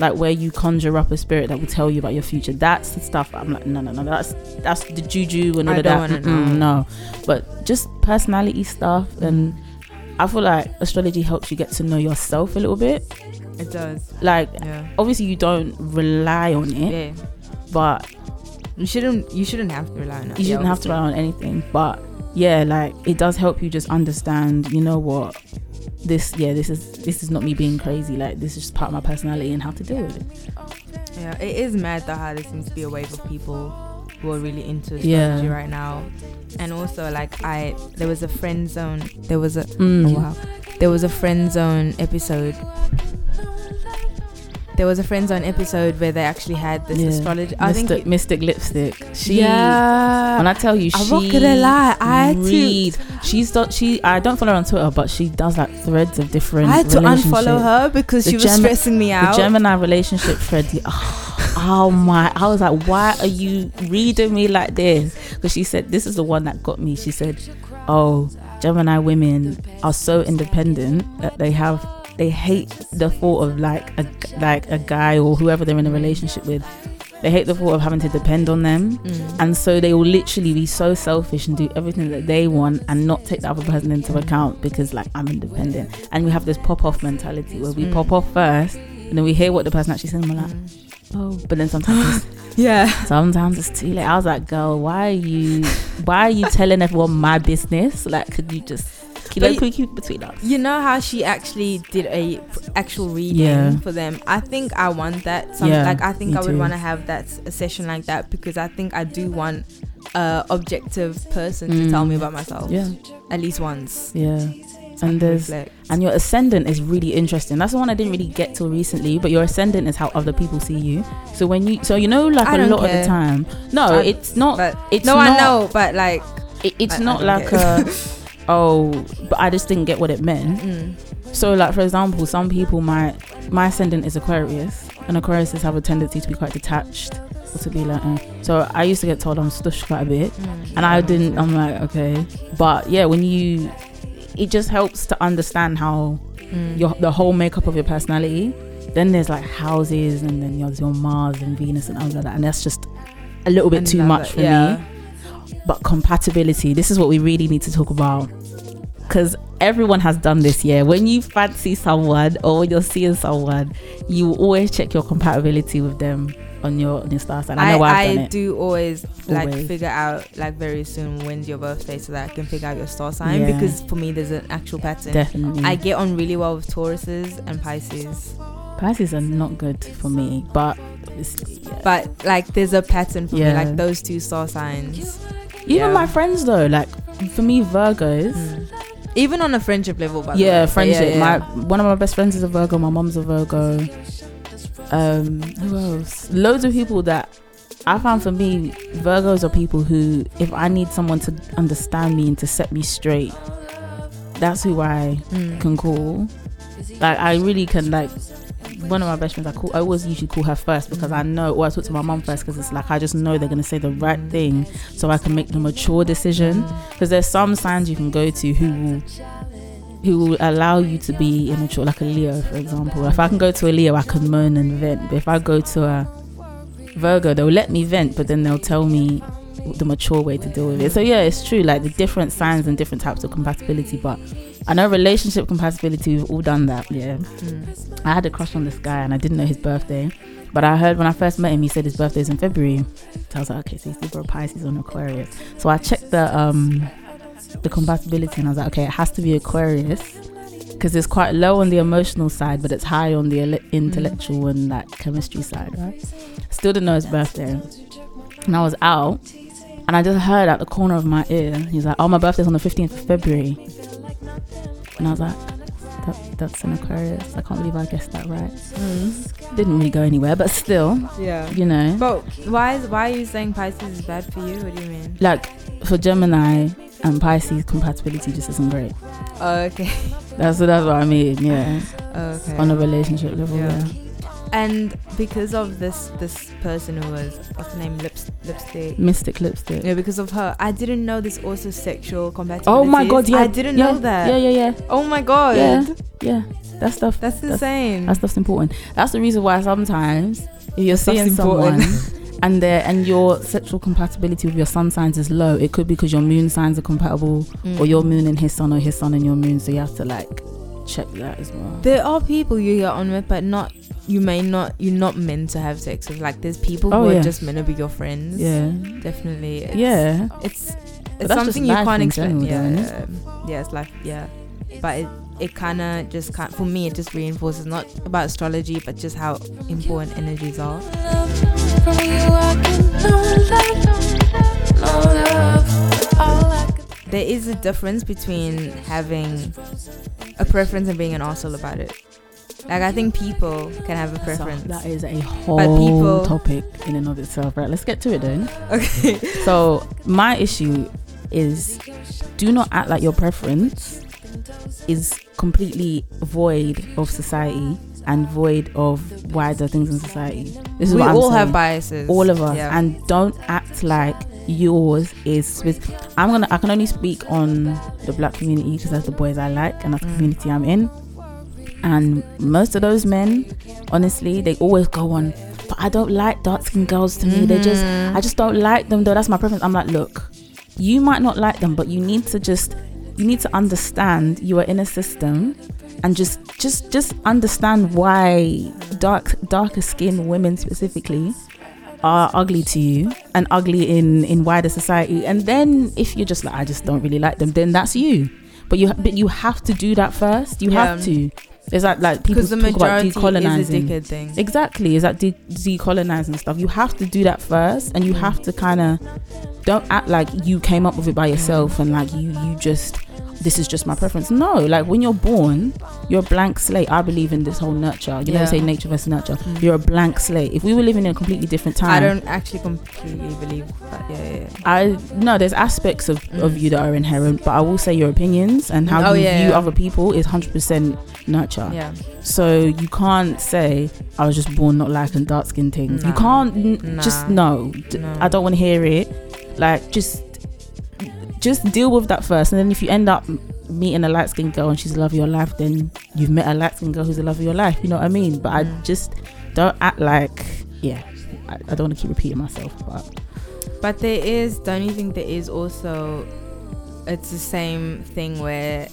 S2: like where you conjure up a spirit that will tell you about your future. That's the stuff I'm like, no, no, no, that's that's the juju and all
S1: I
S2: of that. No, but just personality stuff and. I feel like astrology helps you get to know yourself a little bit.
S1: it does.
S2: Like,
S1: Yeah.
S2: obviously, you don't rely on it,
S1: Yeah.
S2: but
S1: You shouldn't. You shouldn't have to rely on it.
S2: you shouldn't have to rely on anything but yeah like it does help you just understand you know what this yeah this is this is not me being crazy like this is just part of my personality and how to deal with it
S1: Yeah, it is mad though how there seems to be a wave of people who are really into astrology
S2: Yeah.
S1: right now. And also like I there was a friend zone there was a
S2: Mm.
S1: oh wow. There was a friend zone episode. There was a friend zone episode where they actually had this
S2: Yeah.
S1: astrology I think
S2: mystic,
S1: it-
S2: mystic lipstick she
S1: yeah.
S2: when i tell you
S1: I'm
S2: she
S1: not gonna lie, I
S2: read she's done she i don't follow her on twitter but she does like threads of different
S1: I had to unfollow her because
S2: The
S1: she was
S2: Gem-
S1: stressing me out. the.
S2: Gemini relationship thread. Oh, oh my! I was like, why are you reading me like this? Because she said this is the one that got me. She said, "Oh, Gemini women are so independent that they have they hate the thought of like a like a guy or whoever they're in a relationship with. They hate the thought of having to depend on them."
S1: Mm.
S2: And so they will literally be so selfish and do everything that they want and not take the other person into account because like I'm independent. And we have this pop off mentality where we
S1: Mm.
S2: pop off first and then we hear what the person actually said and we're like,
S1: Mm.
S2: Oh but then sometimes
S1: Yeah.
S2: sometimes it's too late. I was like, girl, why are you why are you telling everyone my business? Like could you just keep,
S1: But
S2: it, keep it between us?
S1: You know how she actually did a p- actual reading
S2: Yeah.
S1: for them. I think I want that. Some,
S2: Yeah,
S1: like I think I would want to have that a session like that because I think I do want a objective person to tell me
S2: Mm.
S1: about myself
S2: Yeah.
S1: at least once.
S2: Yeah. And there's
S1: reflect.
S2: and your ascendant is really interesting. That's the one I didn't really get till recently. But your ascendant is how other people see you. So when you, so you know, like
S1: I
S2: a lot of the time, no,
S1: I-
S2: it's not. It's
S1: no,
S2: not,
S1: I know, but like,
S2: It, it's
S1: I-
S2: not like
S1: get
S2: a. Oh, but I just didn't get what it meant.
S1: mm,
S2: So, like for example, some people might. My ascendant is Aquarius, and Aquariuses have a tendency to be quite detached to be like. eh. So I used to get told I'm stush quite a bit,
S1: mm,
S2: and I didn't. I'm like, okay, but yeah, when you, it just helps to understand how
S1: mm.
S2: your the whole makeup of your personality. Then there's like houses, and then there's your Mars and Venus and all of that, and that's just a little bit too much for
S1: yeah.
S2: me. But compatibility, this is what we really need to talk about, because everyone has done this. Yeah, when you fancy someone or when you're seeing someone, you always check your compatibility with them on your on your star sign. I know
S1: I, I do always like
S2: Always.
S1: figure out like very soon when's your birthday so that I can figure out your star sign
S2: Yeah.
S1: because for me there's an actual pattern.
S2: Definitely,
S1: I get on really well with Tauruses and Pisces,
S2: Pisces are not good for me, but yeah.
S1: but like there's a pattern for me, like those two star signs.
S2: even
S1: yeah.
S2: my friends though, like for me, Virgos.
S1: Mm. Even on a friendship level, by the way.
S2: yeah friendship
S1: yeah,
S2: my one of my best friends is a virgo my mom's a virgo Um, who else? Loads of people that I found for me, Virgos are people who, if I need someone to understand me and to set me straight, that's who I
S1: Mm.
S2: can call. Like I really can like. One of my best friends, I call. I always usually call her first because I know, or I talk to my mom first because it's like I just know they're gonna say the right thing, so I can make the mature decision. Because there's some signs you can go to who will, who will allow you to be immature, like a Leo, for example. If I can go to a Leo, I can moan and vent. But if I go to a Virgo, they'll let me vent, but then they'll tell me the mature way to deal with it. So yeah, it's true. Like the different signs and different types of compatibility, but I know relationship compatibility. We've all done that. Yeah,
S1: Mm.
S2: I had a crush on this guy and I didn't know his birthday, but I heard when I first met him, he said his birthday's in February. So I was like, okay, so he's Libra, Pisces, on Aquarius. So I checked the um the compatibility and I was like, okay, it has to be Aquarius because it's quite low on the emotional side, but it's high on the intellectual and like chemistry side, right? Still didn't know his birthday, and I was out. And I just heard at the corner of my ear, he's like, "Oh, my birthday's on the fifteenth of February," and I was like, that, "That's an Aquarius. I can't believe I guessed that right." Hmm. Didn't really go anywhere, but still,
S1: Yeah.
S2: you know,
S1: But why is why are you saying Pisces is bad for you? What do you mean?
S2: like for Gemini and Pisces, compatibility just isn't great.
S1: Oh, okay.
S2: That's that's what I mean. Yeah, oh,
S1: okay.
S2: on a relationship level.
S1: Yeah.
S2: Yeah.
S1: And because of this this person who was what's the name lips lipstick.
S2: Mystic lipstick.
S1: Yeah, because of her, I didn't know this also sexual compatibility.
S2: Oh my god, yeah.
S1: I didn't
S2: yeah,
S1: know that.
S2: Yeah, yeah, yeah.
S1: Oh my god,
S2: Yeah. Yeah. That stuff
S1: that's insane.
S2: That stuff's important. That's the reason why sometimes if you're seeing someone and their and your sexual compatibility with your sun signs is low, it could be because your moon signs are compatible
S1: Mm.
S2: or your moon and his sun or his sun and your moon. So you have to like check that as well.
S1: There are people you get on with, but not you may not you're not meant to have sex with. Like there's people
S2: Oh,
S1: who
S2: yeah.
S1: are just meant to be your friends.
S2: Yeah.
S1: definitely. It's,
S2: Yeah.
S1: it's it's something you can't
S2: in
S1: explain. Yeah, yeah, yeah, it's like yeah, but it it kind of just can't. For me, it just reinforces not about astrology, but just how important energies are.
S3: From you, I get no love, no love. All I can
S1: There is a difference between having a preference and being an asshole about it. Like I think people can have a preference.
S2: that is a whole
S1: people-
S2: topic in and of itself. Right, let's get to it then.
S1: okay.
S2: So my issue is do not act like your preference is completely void of society and void of wider things in society. This is
S1: we
S2: what I'm
S1: all have biases.
S2: all of us,
S1: Yeah.
S2: and don't act like yours is. I'm gonna. I can only speak on the black community because that's the boys I like and that's the
S1: Mm.
S2: community I'm in. And most of those men, honestly, they always go on. But I don't like dark skinned girls. To me, they just
S1: Mhm.
S2: I just don't like them though. That's my preference. I'm like, look, you might not like them, but you need to just you need to understand you are in a system and just just just understand why dark darker skinned women specifically are ugly to you and ugly in in wider society. And then if you're just like I just don't really like them, then that's you. But you but you have to do that first. You have to. It's like like people
S1: the
S2: talk about
S1: majority is a
S2: decolonizing.
S1: thing.
S2: Exactly, is that de- decolonizing stuff. You have to do that first, and you
S1: Mm.
S2: have to kind of don't act like you came up with it by yourself and like you you just this is just my preference. No, like when you're born, you're a blank slate. I believe in this whole nurture. You know,
S1: Yeah.
S2: they say nature versus nurture.
S1: Mm.
S2: You're a blank slate. If we were living in a completely different time,
S1: I don't actually completely believe that. Yeah, yeah. yeah.
S2: I no, there's aspects of, of
S1: Mm.
S2: you that are inherent, but I will say your opinions and how
S1: Oh,
S2: you view other people is hundred percent nurture.
S1: Yeah.
S2: So you can't say I was just born not liking dark skin things. You can't n- just no. D-
S1: No.
S2: I don't want to hear it. Like just just deal with that first, and then if you end up meeting a light skinned girl and she's the love of your life, then you've met a light skinned girl who's the love of your life. You know what I mean? But I
S1: Mm.
S2: just don't act like yeah. I, I don't want to keep repeating myself, but
S1: But there is, don't you think there is also, it's the same thing where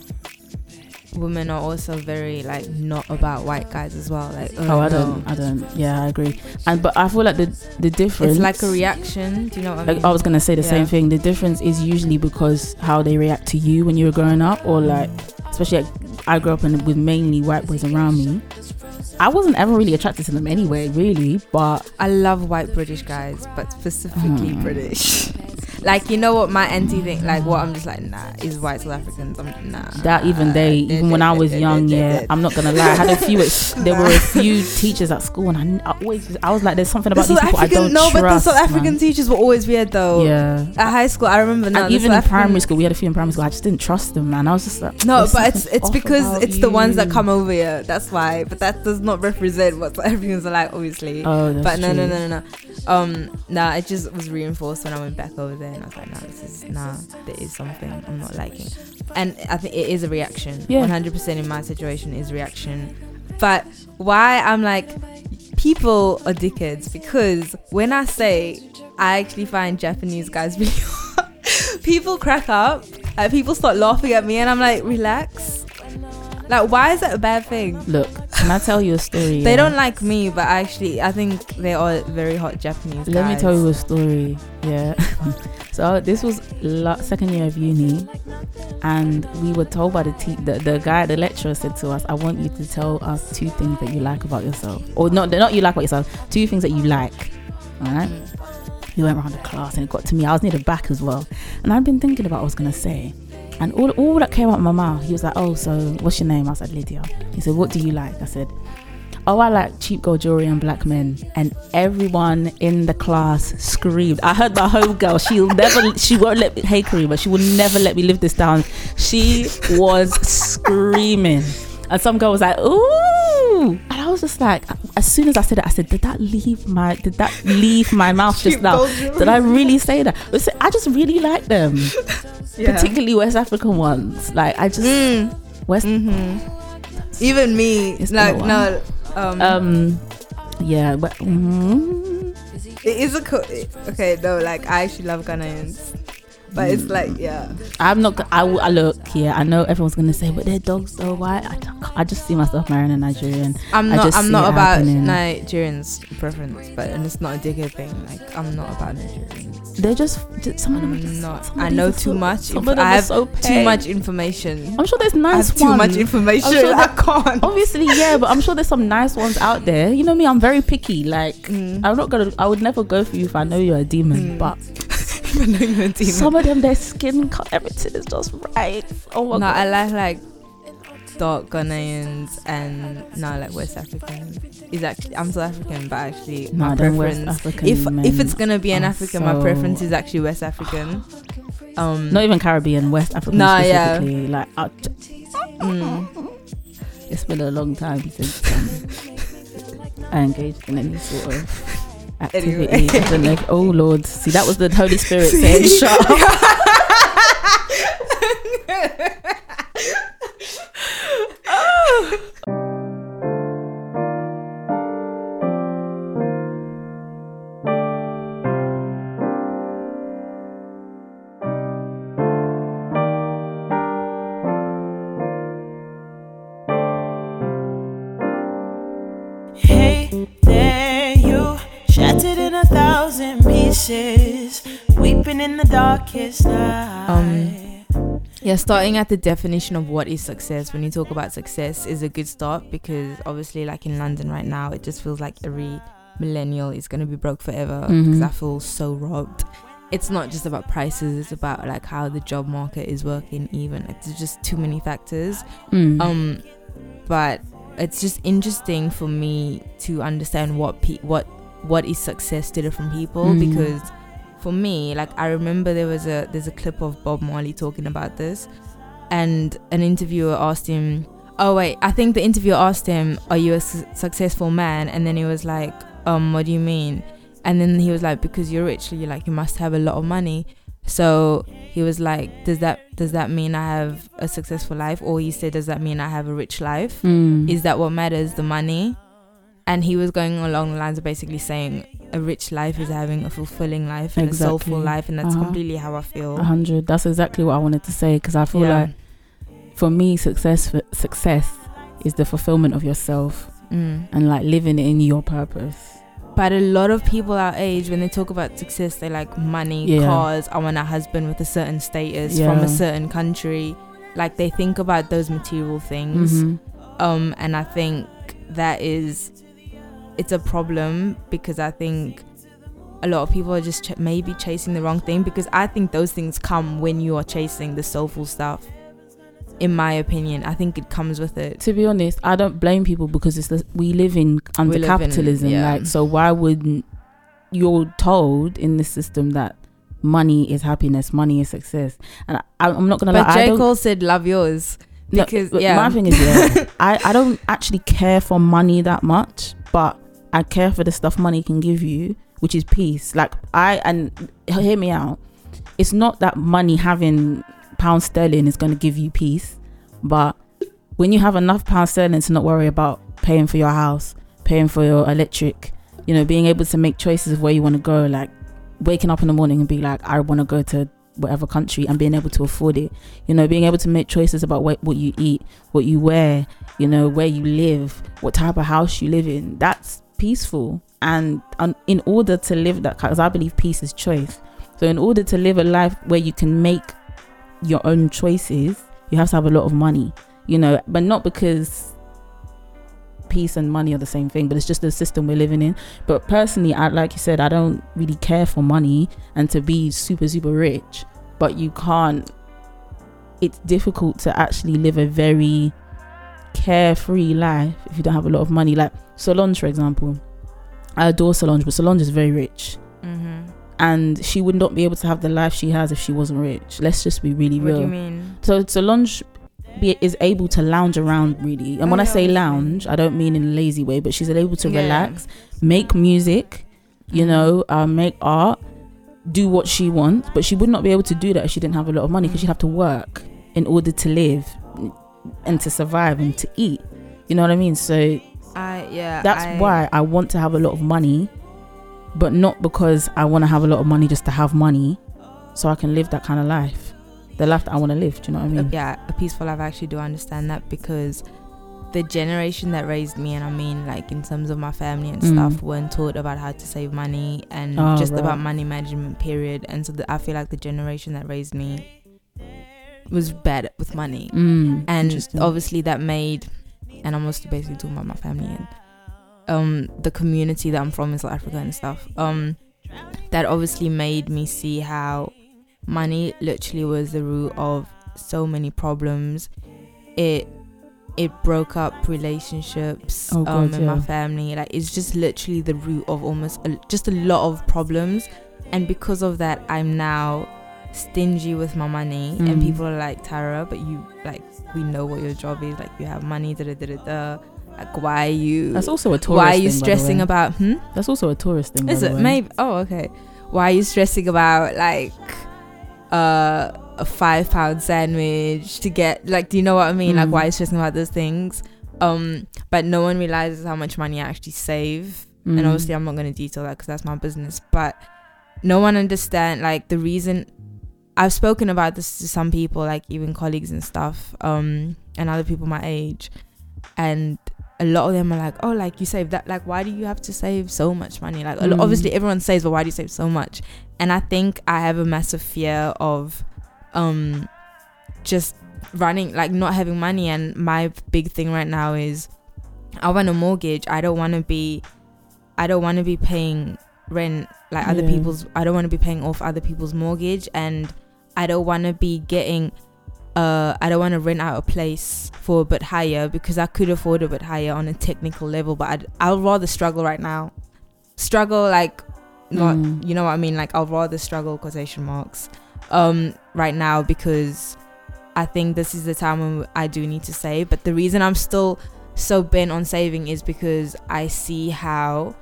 S1: women are also very like not about white guys as well. Like,
S2: oh, I
S1: no.
S2: don't, I don't. Yeah, I agree. And but I feel like the the difference.
S1: It's like a reaction. Do you know what I mean?
S2: Like, I was gonna say the
S1: Yeah.
S2: same thing. The difference is usually because how they react to you when you were growing up, or like, especially like, I grew up in, with mainly white boys around me. I wasn't ever really attracted to them anyway, really. But
S1: I love white British guys, but specifically
S2: Hmm.
S1: British. Like you know what my anti thing, like what I'm just like nah is white South Africans. I'm nah.
S2: That even they, even when I was young, yeah, I'm not gonna lie. I had a few. Ex- there were a few teachers at school, and I, I always, I was like, there's something
S1: The
S2: about these
S1: South
S2: people I don't
S1: no,
S2: trust.
S1: but the South
S2: man.
S1: African teachers were always weird though.
S2: Yeah.
S1: At high school, I remember now.
S2: and even
S1: South
S2: in primary school, we had a few in primary school. I just didn't trust them, man. I was just like,
S1: No, but it's it's because it's the ones that come over here. That's why. But that does not represent what South Africans are like, obviously.
S2: Oh, that's
S1: but no, no, no, no, no. Um, nah, it just was reinforced when I went back over there, and I was like, nah, this is nah. There is something I'm not liking, and I think it is a reaction.
S2: Yeah.
S1: 100% in my situation is reaction. But why I'm like, people are dickheads because when I say I actually find Japanese guys really people crack up, like people start laughing at me, and I'm like, relax. Like, why is that a bad thing?
S2: Look, can I tell you a story?
S1: They
S2: yeah?
S1: don't like me, but actually, I think they are very hot Japanese.
S2: Let me tell you a story. Yeah. so this was second year of uni, and we were told by the, te- the the guy, the lecturer said to us, "I want you to tell us two things that you like about yourself, or not not you like about yourself, two things that you like." All right. We went around the class, and it got to me. I was near the back as well, and I'd been thinking about what I was gonna say. And all, all that came out of my mouth, he was like, "Oh, so what's your name?" I said, "Lydia." He said, "What do you like?" I said, "Oh, I like cheap gold jewelry and black men." And everyone in the class screamed. I heard my home girl. She'll never. She won't let me. Hey, Karima. She will never let me live this down. She was screaming, and some girl was like, "Ooh!" And I was just like, as soon as I said it, I said, "Did that leave my? Did that leave my mouth just now? Did I really say that?" I just really like them,
S1: Yeah.
S2: particularly West African ones. Like I just
S1: Mm,
S2: West.
S1: hmm Even me,
S2: It's
S1: like no, um,
S2: Um, yeah, but mm,
S1: it is a co- okay. No, like I actually love Ghanaians, but it's like yeah,
S2: I'm not. I, I look. Yeah, I know everyone's gonna say, but they're dogs, so why? I, I just see myself marrying a Nigerian.
S1: I'm not. I'm not about
S2: happening.
S1: Nigerians' preference, but and it's not a dickhead thing. Like I'm not about Nigerians.
S2: They're just just- some of them. Are just,
S1: not. I know too
S2: so-
S1: much.
S2: Some of them
S1: I have
S2: so
S1: too much information.
S2: I'm sure there's nice I
S1: have too much information.
S2: I'm sure
S1: I can't.
S2: Obviously, yeah, but I'm sure there's some nice ones out there. You know me, I'm very picky. Like,
S1: Mm.
S2: I'm not gonna. I would never go for you if I know you're a demon.
S1: Mm.
S2: But
S1: Even though you're a demon.
S2: some of them, their skin, colour, everything is just right. Oh my
S1: no,
S2: god.
S1: I like like dark Ghanaians and no, like West African. Is actually I'm South African, but actually my
S2: them West
S1: preference. If if it's gonna be an African, my preference is actually West African. Um,
S2: not even Caribbean, West African
S1: Nah, yeah.
S2: specifically. Like, I,
S1: mm,
S2: it's been a long time since um, I engaged in any sort of activity.
S1: Anyway.
S2: I don't know if- oh Lord, see that was the Holy Spirit saying, "Shut up."
S4: Hey there, you shattered in a thousand pieces, weeping in the darkest night.
S1: Um, yeah, starting at the definition of what is success. When you talk about success, is a good start because obviously, like in London right now, it just feels like every millennial is gonna be broke forever because
S2: Mhm.
S1: I feel so robbed. It's not just about prices; it's about like how the job market is working. Even like, there's just too many factors.
S2: Mm.
S1: Um, but it's just interesting for me to understand what pe- what what is success to different people
S2: Mm.
S1: because for me, like I remember there was a there's a clip of Bob Marley talking about this, and an interviewer asked him, "Oh wait, I think the interviewer asked him, are you a su- successful man?" And then he was like, "Um, what do you mean?" And then he was like, "Because you're rich, you like you must have a lot of money." So he was like, "Does that does that mean I have a successful life?" Or he said, "Does that mean I have a rich life?"
S2: Mm.
S1: Is that what matters, the money? And he was going along the lines of basically saying a rich life is having a fulfilling life and a soulful
S2: Exactly.
S1: life, and that's
S2: Uh-huh.
S1: completely how I feel.
S2: Hundred. That's exactly what I wanted to say because I feel
S1: Yeah.
S2: like for me, success success is the fulfillment of yourself
S1: Mm.
S2: and like living in your purpose.
S1: But a lot of people our age, when they talk about success, they like money,
S2: Yeah.
S1: cars. I want a husband with a certain status from a certain country. Like they think about those material things.
S2: Mhm.
S1: Um, and I think that is, it's a problem because I think a lot of people are just ch- maybe chasing the wrong thing because I think those things come when you are chasing the soulful stuff. In my opinion, I think it comes with it.
S2: to be honest, I don't blame people because it's the, we live in under
S1: live in-
S2: capitalism.
S1: yeah.
S2: Like, so why wouldn't you're told in the system that money is happiness, money is success, and I, I'm not gonna
S1: But
S2: lie.
S1: J Cole said, "Love yours." because-
S2: but
S1: yeah.
S2: my thing is, yeah, I I don't actually care for money that much, but I care for the stuff money can give you, which is peace. Like I and hear me out. It's not that money having pound sterling is going to give you peace, but when you have enough pound sterling to not worry about paying for your house, paying for your electric, you know, being able to make choices of where you want to go, like waking up in the morning and be like, I want to go to whatever country and being able to afford it, you know, being able to make choices about what, what you eat, what you wear, you know, where you live, what type of house you live in. That's peaceful. And in order to live that, because I believe peace is choice. So, in order to live a life where you can make your own choices, you have to have a lot of money, you know, but not because peace and money are the same thing, but it's just the system we're living in. But personally, I like you said, I don't really care for money and to be super, super rich, but you can't, it's difficult to actually live a very carefree life if you don't have a lot of money. Like Solange, for example, I adore Solange, but Solange is very rich
S1: Mm-hmm.
S2: and she would not be able to have the life she has if she wasn't rich. Let's just be really
S1: What
S2: real.
S1: do you mean?
S2: So Solange be, is able to lounge around really, and
S1: Oh,
S2: when I say lounge, I don't mean in a lazy way, but she's able to
S1: Yeah.
S2: relax, make music, you
S1: Mhm.
S2: know, uh, make art, do what she wants. But she would not be able to do that if she didn't have a lot of money because she'd have to work in order to live and to survive and to eat. You know what I mean? So
S1: I yeah.
S2: that's
S1: I-
S2: why I want to have a lot of money, but not because I want to have a lot of money just to have money, so I can live that kind of life, the life that I want to live. Do you know what I mean?
S1: yeah, a peaceful life. I actually do understand that because the generation that raised me, and I mean, like in terms of my family and
S2: Mm.
S1: stuff, weren't taught about how to save money and
S2: Oh,
S1: just
S2: right.
S1: about money management. Period. And so the, I feel like the generation that raised me was bad with money,
S2: Mm,
S1: and obviously that made, and I'm mostly basically talking about my family and um the community that I'm from in South Africa and stuff. Um, that obviously made me see how money literally was the root of so many problems. It it broke up relationships
S2: Oh,
S1: um
S2: God,
S1: in my family. Like it's just literally the root of almost a, just a lot of problems. And because of that, I'm now stingy with my money. And
S2: Mm.
S1: people are like, Tara, but you like we know what your job is. Like you have money. Da da da da. da. Like why are you?
S2: That's also a Taurus.
S1: why are you
S2: thing,
S1: stressing about? Hmm.
S2: That's also a Taurus thing.
S1: Is it maybe? Oh, okay. Why are you stressing about like uh, a five pound sandwich to get like? Do you know what I mean? Like,
S2: Mm.
S1: why are you stressing about those things? Um, but no one realizes how much money I actually save, and
S2: Mm.
S1: obviously I'm not going to detail that because that's my business. But no one understand like the reason. I've spoken about this to some people, like even colleagues and stuff, um, and other people my age, and a lot of them are like, "Oh, like you save that. Like, why do you have to save so much money? Like,
S2: Mm.
S1: obviously everyone saves, but why do you save so much?" And I think I have a massive fear of, um, just running like not having money. And my big thing right now is, I want a mortgage. I don't want to be, I don't want to be paying rent like other
S2: Yeah.
S1: people's. I don't want to be paying off other people's mortgage, and I don't want to be getting uh I don't want to rent out a place for a bit higher because I could afford a bit higher on a technical level but I'd, I'll rather struggle right now struggle like not
S2: Mm.
S1: you know what I mean like I'll rather struggle quotation marks um right now because I think this is the time when I do need to save but the reason I'm still so bent on saving is because I see how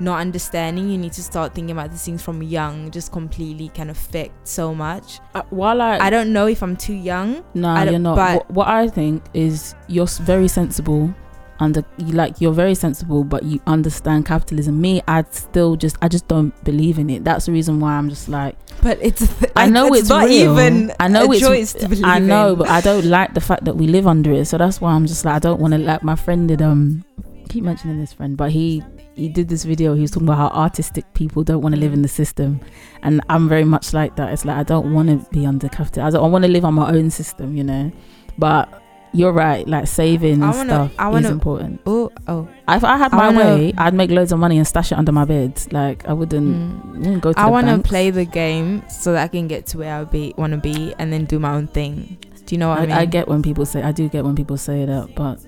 S1: not understanding you need to start thinking about these things from young just completely can affect so much
S2: Uh, while I,
S1: I don't know if I'm too young.
S2: no,
S1: don't-
S2: you're not.
S1: but-
S2: What, what I think is you're very sensible, and you like you're very sensible, but you understand capitalism. Me, I still just I just don't believe in it. That's the reason why I'm just like
S1: But it's
S2: I know it's,
S1: not
S2: real.
S1: even
S2: I know it's
S1: choice to believe
S2: I know,
S1: in.
S2: but I don't like the fact that we live under it. So that's why I'm just like I don't want to like my friend did um I keep mentioning this friend, but he he did this video. He was talking about how artistic people don't want to live in the system, and I'm very much like that. It's like I don't want to be under capital. I, don't- I want to live on my own system, you know. But you're right. Like saving
S1: I wanna-
S2: stuff
S1: I
S2: is
S1: wanna-
S2: important.
S1: Oh, oh.
S2: If I had my
S1: wanna-
S2: way, I'd make loads of money and stash it under my bed. Like I wouldn't,
S1: Mm.
S2: wouldn't go to
S1: I want to play the game so that I can get to where I be want to be, and then do my own thing. Do you know what I,
S2: I,
S1: mean?
S2: I get when people say I do get when people say that, but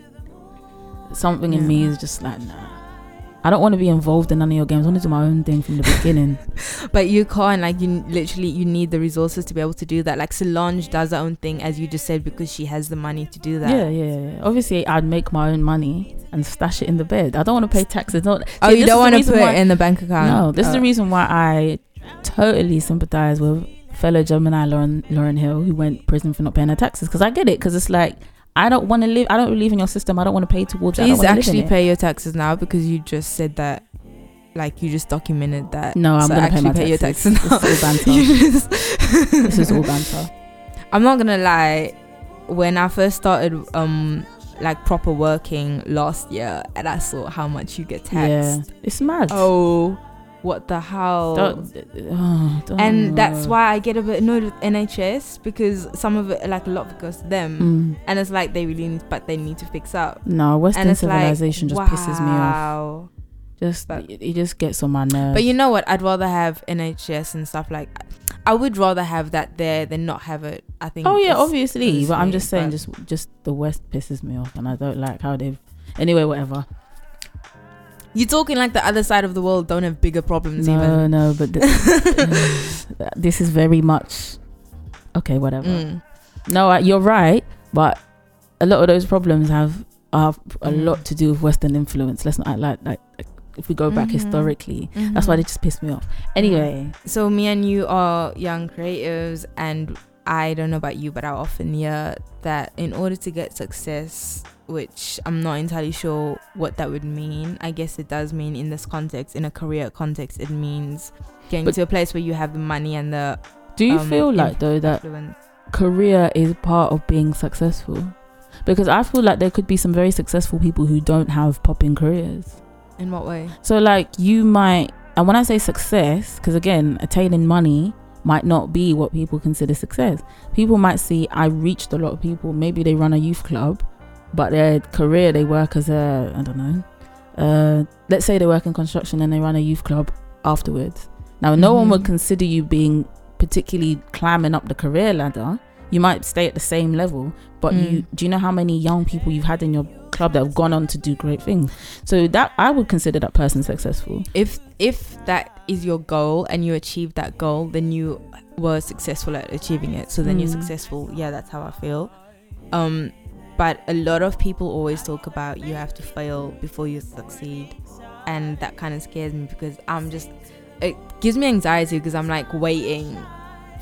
S2: something in me is just like nah. I don't want to be involved in none of your games. I want to do my own thing from the beginning.
S1: But you can't like you literally you need the resources to be able to do that. Like Solange does her own thing as you just said because she has the money to do that.
S2: yeah, yeah, yeah. Obviously, I'd make my own money and stash it in the bed. I don't want to pay taxes. Not.
S1: Oh, you don't want to put it in the bank account.
S2: No, this is the
S1: Oh.
S2: reason why I totally sympathize with fellow Gemini Lauryn Lauryn Hill who went prison for not paying her taxes because I get it because it's like I don't want to live. I don't believe in your system. I don't want to pay towards. it. I don't
S1: Please actually pay your taxes now because you just said that. Like you just documented that.
S2: No, I'm
S1: So
S2: gonna pay
S1: actually
S2: my
S1: pay your
S2: taxes.
S1: taxes now.
S2: This is all banter. This is all banter.
S1: I'm not gonna lie. When I first started, um, like proper working last year, and I saw how much you get taxed.
S2: Yeah, it's mad.
S1: Oh, what the hell?
S2: Don't- oh, don't
S1: and that's why I get a bit annoyed with NHS because some of it, like a lot of it goes to them,
S2: Mm.
S1: and it's like they really need, but they need to fix up.
S2: No, Western civilization
S1: like,
S2: just pisses me off.
S1: wow.
S2: Just
S1: But-
S2: it, it just gets on my nerves.
S1: But you know what? I'd rather have NHS and stuff like. I would rather have that there than not have it. I think.
S2: oh yeah, obviously. But I'm just saying, just just the West pisses me off, and I don't like how they've. Anyway, whatever.
S1: You're talking like the other side of the world don't have bigger problems
S2: No,
S1: even.
S2: no, but th- this is very much okay. Whatever.
S1: Mm.
S2: No, I- you're right, but a lot of those problems have have a
S1: Mm.
S2: lot to do with Western influence. Let's not act like like if we go back
S1: Mhm.
S2: historically. That's why they just piss me off. Anyway,
S1: So me and you are young creatives, and I don't know about you, but I often hear that in order to get success, which I'm not entirely sure what that would mean. I guess it does mean in this context, in a career context, it means getting
S2: But-
S1: to a place where you have the money and the
S2: do you
S1: um,
S2: feel like though that
S1: influence.
S2: career is part of being successful? Because I feel like there could be some very successful people who don't have popping careers.
S1: In what way?
S2: So like you might, and when I say success, because again, attaining money might not be what people consider success. People might see I reached a lot of people. Maybe they run a youth club, but their career they work as a I don't know. Uh, let's say they work in construction and they run a youth club afterwards. Now, no one
S1: Mhm.
S2: would consider you being particularly climbing up the career ladder. You might stay at the same level, but you
S1: Mm.
S2: do you know how many young people you've had in your club that have gone on to do great things? So that I would consider that person successful.
S1: If if that is your goal and you achieve that goal, then you were successful at achieving it. So then you're
S2: Mm.
S1: successful. Yeah, that's how I feel. Um, but a lot of people always talk about you have to fail before you succeed, and that kind of scares me because I'm just it gives me anxiety because I'm like waiting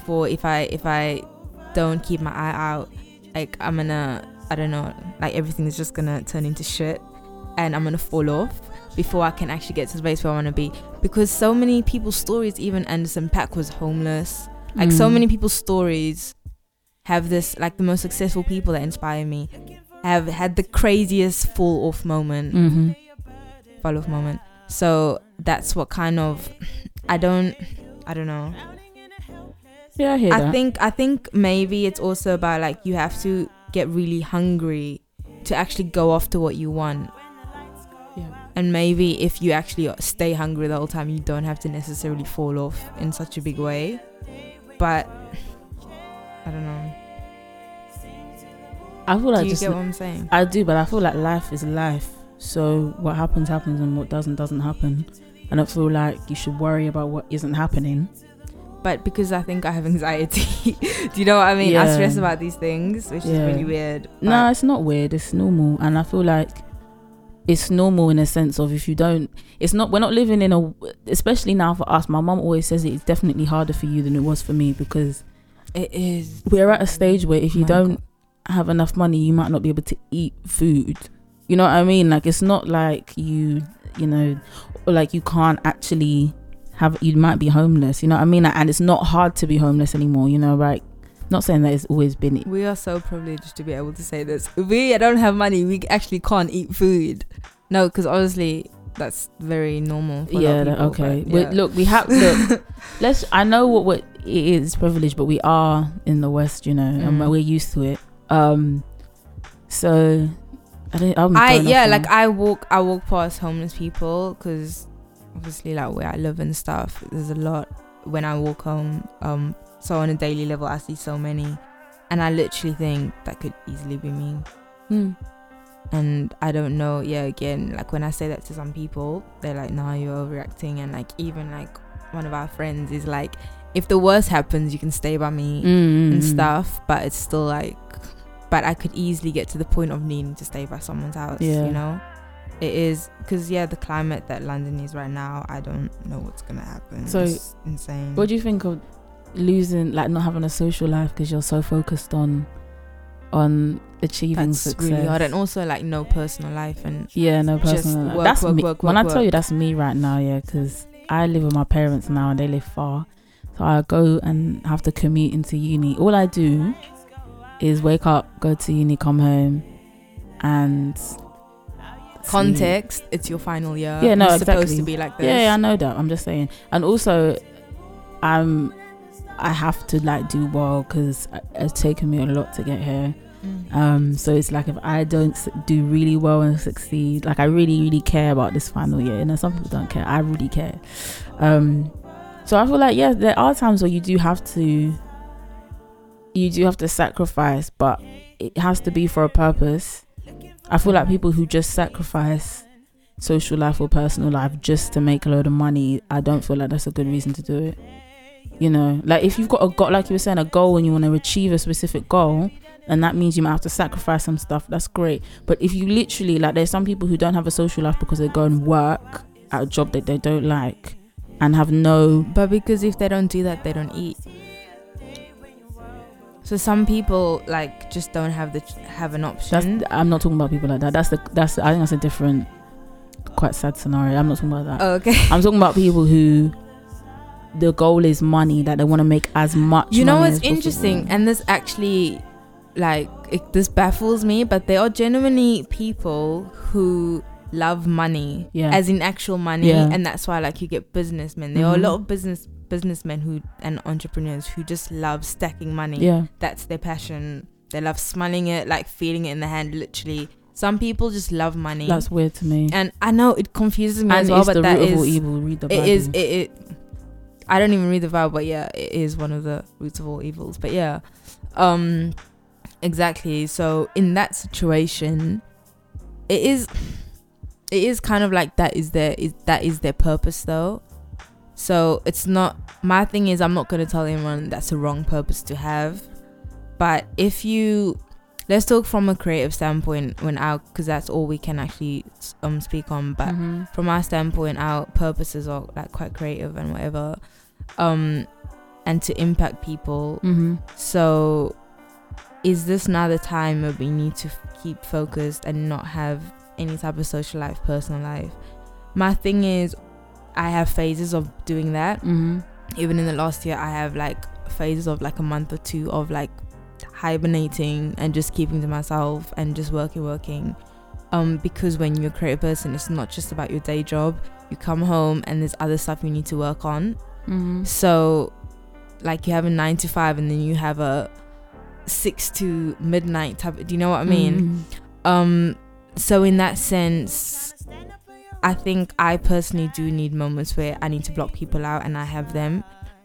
S1: for if I if I don't keep my eye out, like I'm gonna I don't know like everything is just gonna turn into shit, and I'm gonna fall off before I can actually get to the place where I want to be. Because so many people's stories, even Anderson .Paak was homeless. Like so
S2: Mm.
S1: many people's stories have this like the most successful people that inspire me have had the craziest fall off moment,
S2: Mm-hmm.
S1: fall off moment. So that's what kind of I don't I don't know.
S2: Yeah, I hear
S1: I
S2: that.
S1: think I think maybe it's also about like you have to get really hungry to actually go after what you want.
S2: Yeah.
S1: And maybe if you actually stay hungry the whole time, you don't have to necessarily fall off in such a big way. But I don't know.
S2: I feel like
S1: Do you
S2: just
S1: get what I'm saying?
S2: I do, but I feel like life is life. So what happens happens, and what doesn't doesn't happen. And I don't feel like you should worry about what isn't happening.
S1: But because I think I have anxiety, do you know what I mean? I stress about these things, which is
S2: Yeah.
S1: really weird.
S2: No, it's not weird. It's normal, and I feel like it's normal in a sense of if you don't. It's not. We're not living in a. Especially now for us, my mom always says it, it's definitely harder for you than it was for me because
S1: it is.
S2: we're at a stage where if you
S1: oh
S2: don't
S1: God.
S2: Have enough money, you might not be able to eat food. You know what I mean? Like it's not like you, you know, or like you can't actually have. You might be homeless. You know what I mean? And it's not hard to be homeless anymore. You know, like not saying that it's always been.
S1: We are so privileged to be able to say this. We don't have money. We actually can't eat food. No, because honestly, that's very normal. For
S2: Yeah.
S1: people,
S2: okay.
S1: but yeah.
S2: look, we have. Look, let's. I know what what it is privilege, but we are in the West. You know, and
S1: Mm.
S2: we're used to it. Um. So I don't. I'm
S1: I yeah, like I walk I walk past homeless people because obviously like where I live and stuff. There's a lot when I walk home. Um, so on a daily level, I see so many, and I literally think that could easily be me.
S2: Hmm.
S1: And I don't know. Yeah, again, like when I say that to some people, they're like, "Nah, you're overreacting." And like even like one of our friends is like, "If the worst happens, you can stay by me."
S2: Mm,
S1: and
S2: mm, mm.
S1: stuff, but it's still like, but I could easily get to the point of needing to stay by someone's house.
S2: Yeah.
S1: You know, it is because yeah, the climate that London is right now, I don't know what's gonna happen.
S2: So,
S1: it's insane.
S2: What do you think of losing, like not having a social life because you're so focused on on achieving
S1: That's
S2: success?
S1: really hard, and also like no personal life and
S2: yeah, no personal.
S1: work,
S2: that's
S1: work,
S2: me.
S1: work,
S2: when I tell you that's me right now, yeah, because I live with my parents now and they live far, so I go and have to commute into uni. All I do is wake up, go to uni, come home, and sleep.
S1: context. It's your final year.
S2: Yeah, no,
S1: it's supposed
S2: exactly.
S1: to be like this.
S2: Yeah, yeah, I know that. I'm just saying, and also, I'm I have to like do well because it's taken me a lot to get here.
S1: Mm.
S2: Um, so it's like if I don't do really well and succeed, like I really, really care about this final year. You know, some people don't care. I really care. Um, so I feel like yeah, there are times where you do have to, you do have to sacrifice, but it has to be for a purpose. I feel like people who just sacrifice social life or personal life just to make a load of money, I don't feel like that's a good reason to do it. You know, like if you've got a goal, like you were saying, a goal and you want to achieve a specific goal, and that means you might have to sacrifice some stuff, that's great. But if you literally, like, there's some people who don't have a social life because they go and work at a job that they don't like and have no.
S1: But because if they don't do that, they don't eat. So some people like just don't have the have an
S2: That's
S1: option.
S2: I'm not talking about people like that. That's the that's I think that's a different, quite sad scenario. I'm not talking about that.
S1: oh, okay.
S2: I'm talking about people who the goal is money that they want to make as much.
S1: You know what's interesting, and this actually, like, it, this baffles me, but there are genuinely people who love money,
S2: Yeah.
S1: as in actual money,
S2: Yeah.
S1: and that's why like you get businessmen. There are a
S2: Mhm.
S1: lot of business businessmen who and entrepreneurs who just love stacking money.
S2: Yeah.
S1: that's their passion. They love smelling it, like feeling it in the hand, literally. Some people just love money,
S2: That's weird to me.
S1: and I know it confuses me
S2: and
S1: as well, but that
S2: all evil. Read the
S1: it
S2: Bible.
S1: is it, it i don't even read the bible but yeah it is one of the roots of all evils but yeah um exactly so in that situation it is it is kind of like that is their is that is their purpose though so it's not my thing is i'm not going to tell anyone that's a wrong purpose to have but if you let's talk from a creative standpoint when out because that's all we can actually um speak on but
S2: Mhm.
S1: from our standpoint our purposes are like quite creative and whatever um and to impact people
S2: Mhm.
S1: so is this now the time where we need to f- keep focused and not have any type of social life personal life my thing is i have phases of doing that
S2: Mhm.
S1: even in the last year i have like phases of like a month or two of like hibernating and just keeping to myself and just working working um because when you're a creative person it's not just about your day job you come home and there's other stuff you need to work on
S2: Mhm.
S1: so like you have a nine to five and then you have a six to midnight type do you know what i mean
S2: Mhm.
S1: um so in that sense i think i personally do need moments where i need to block people out and i have them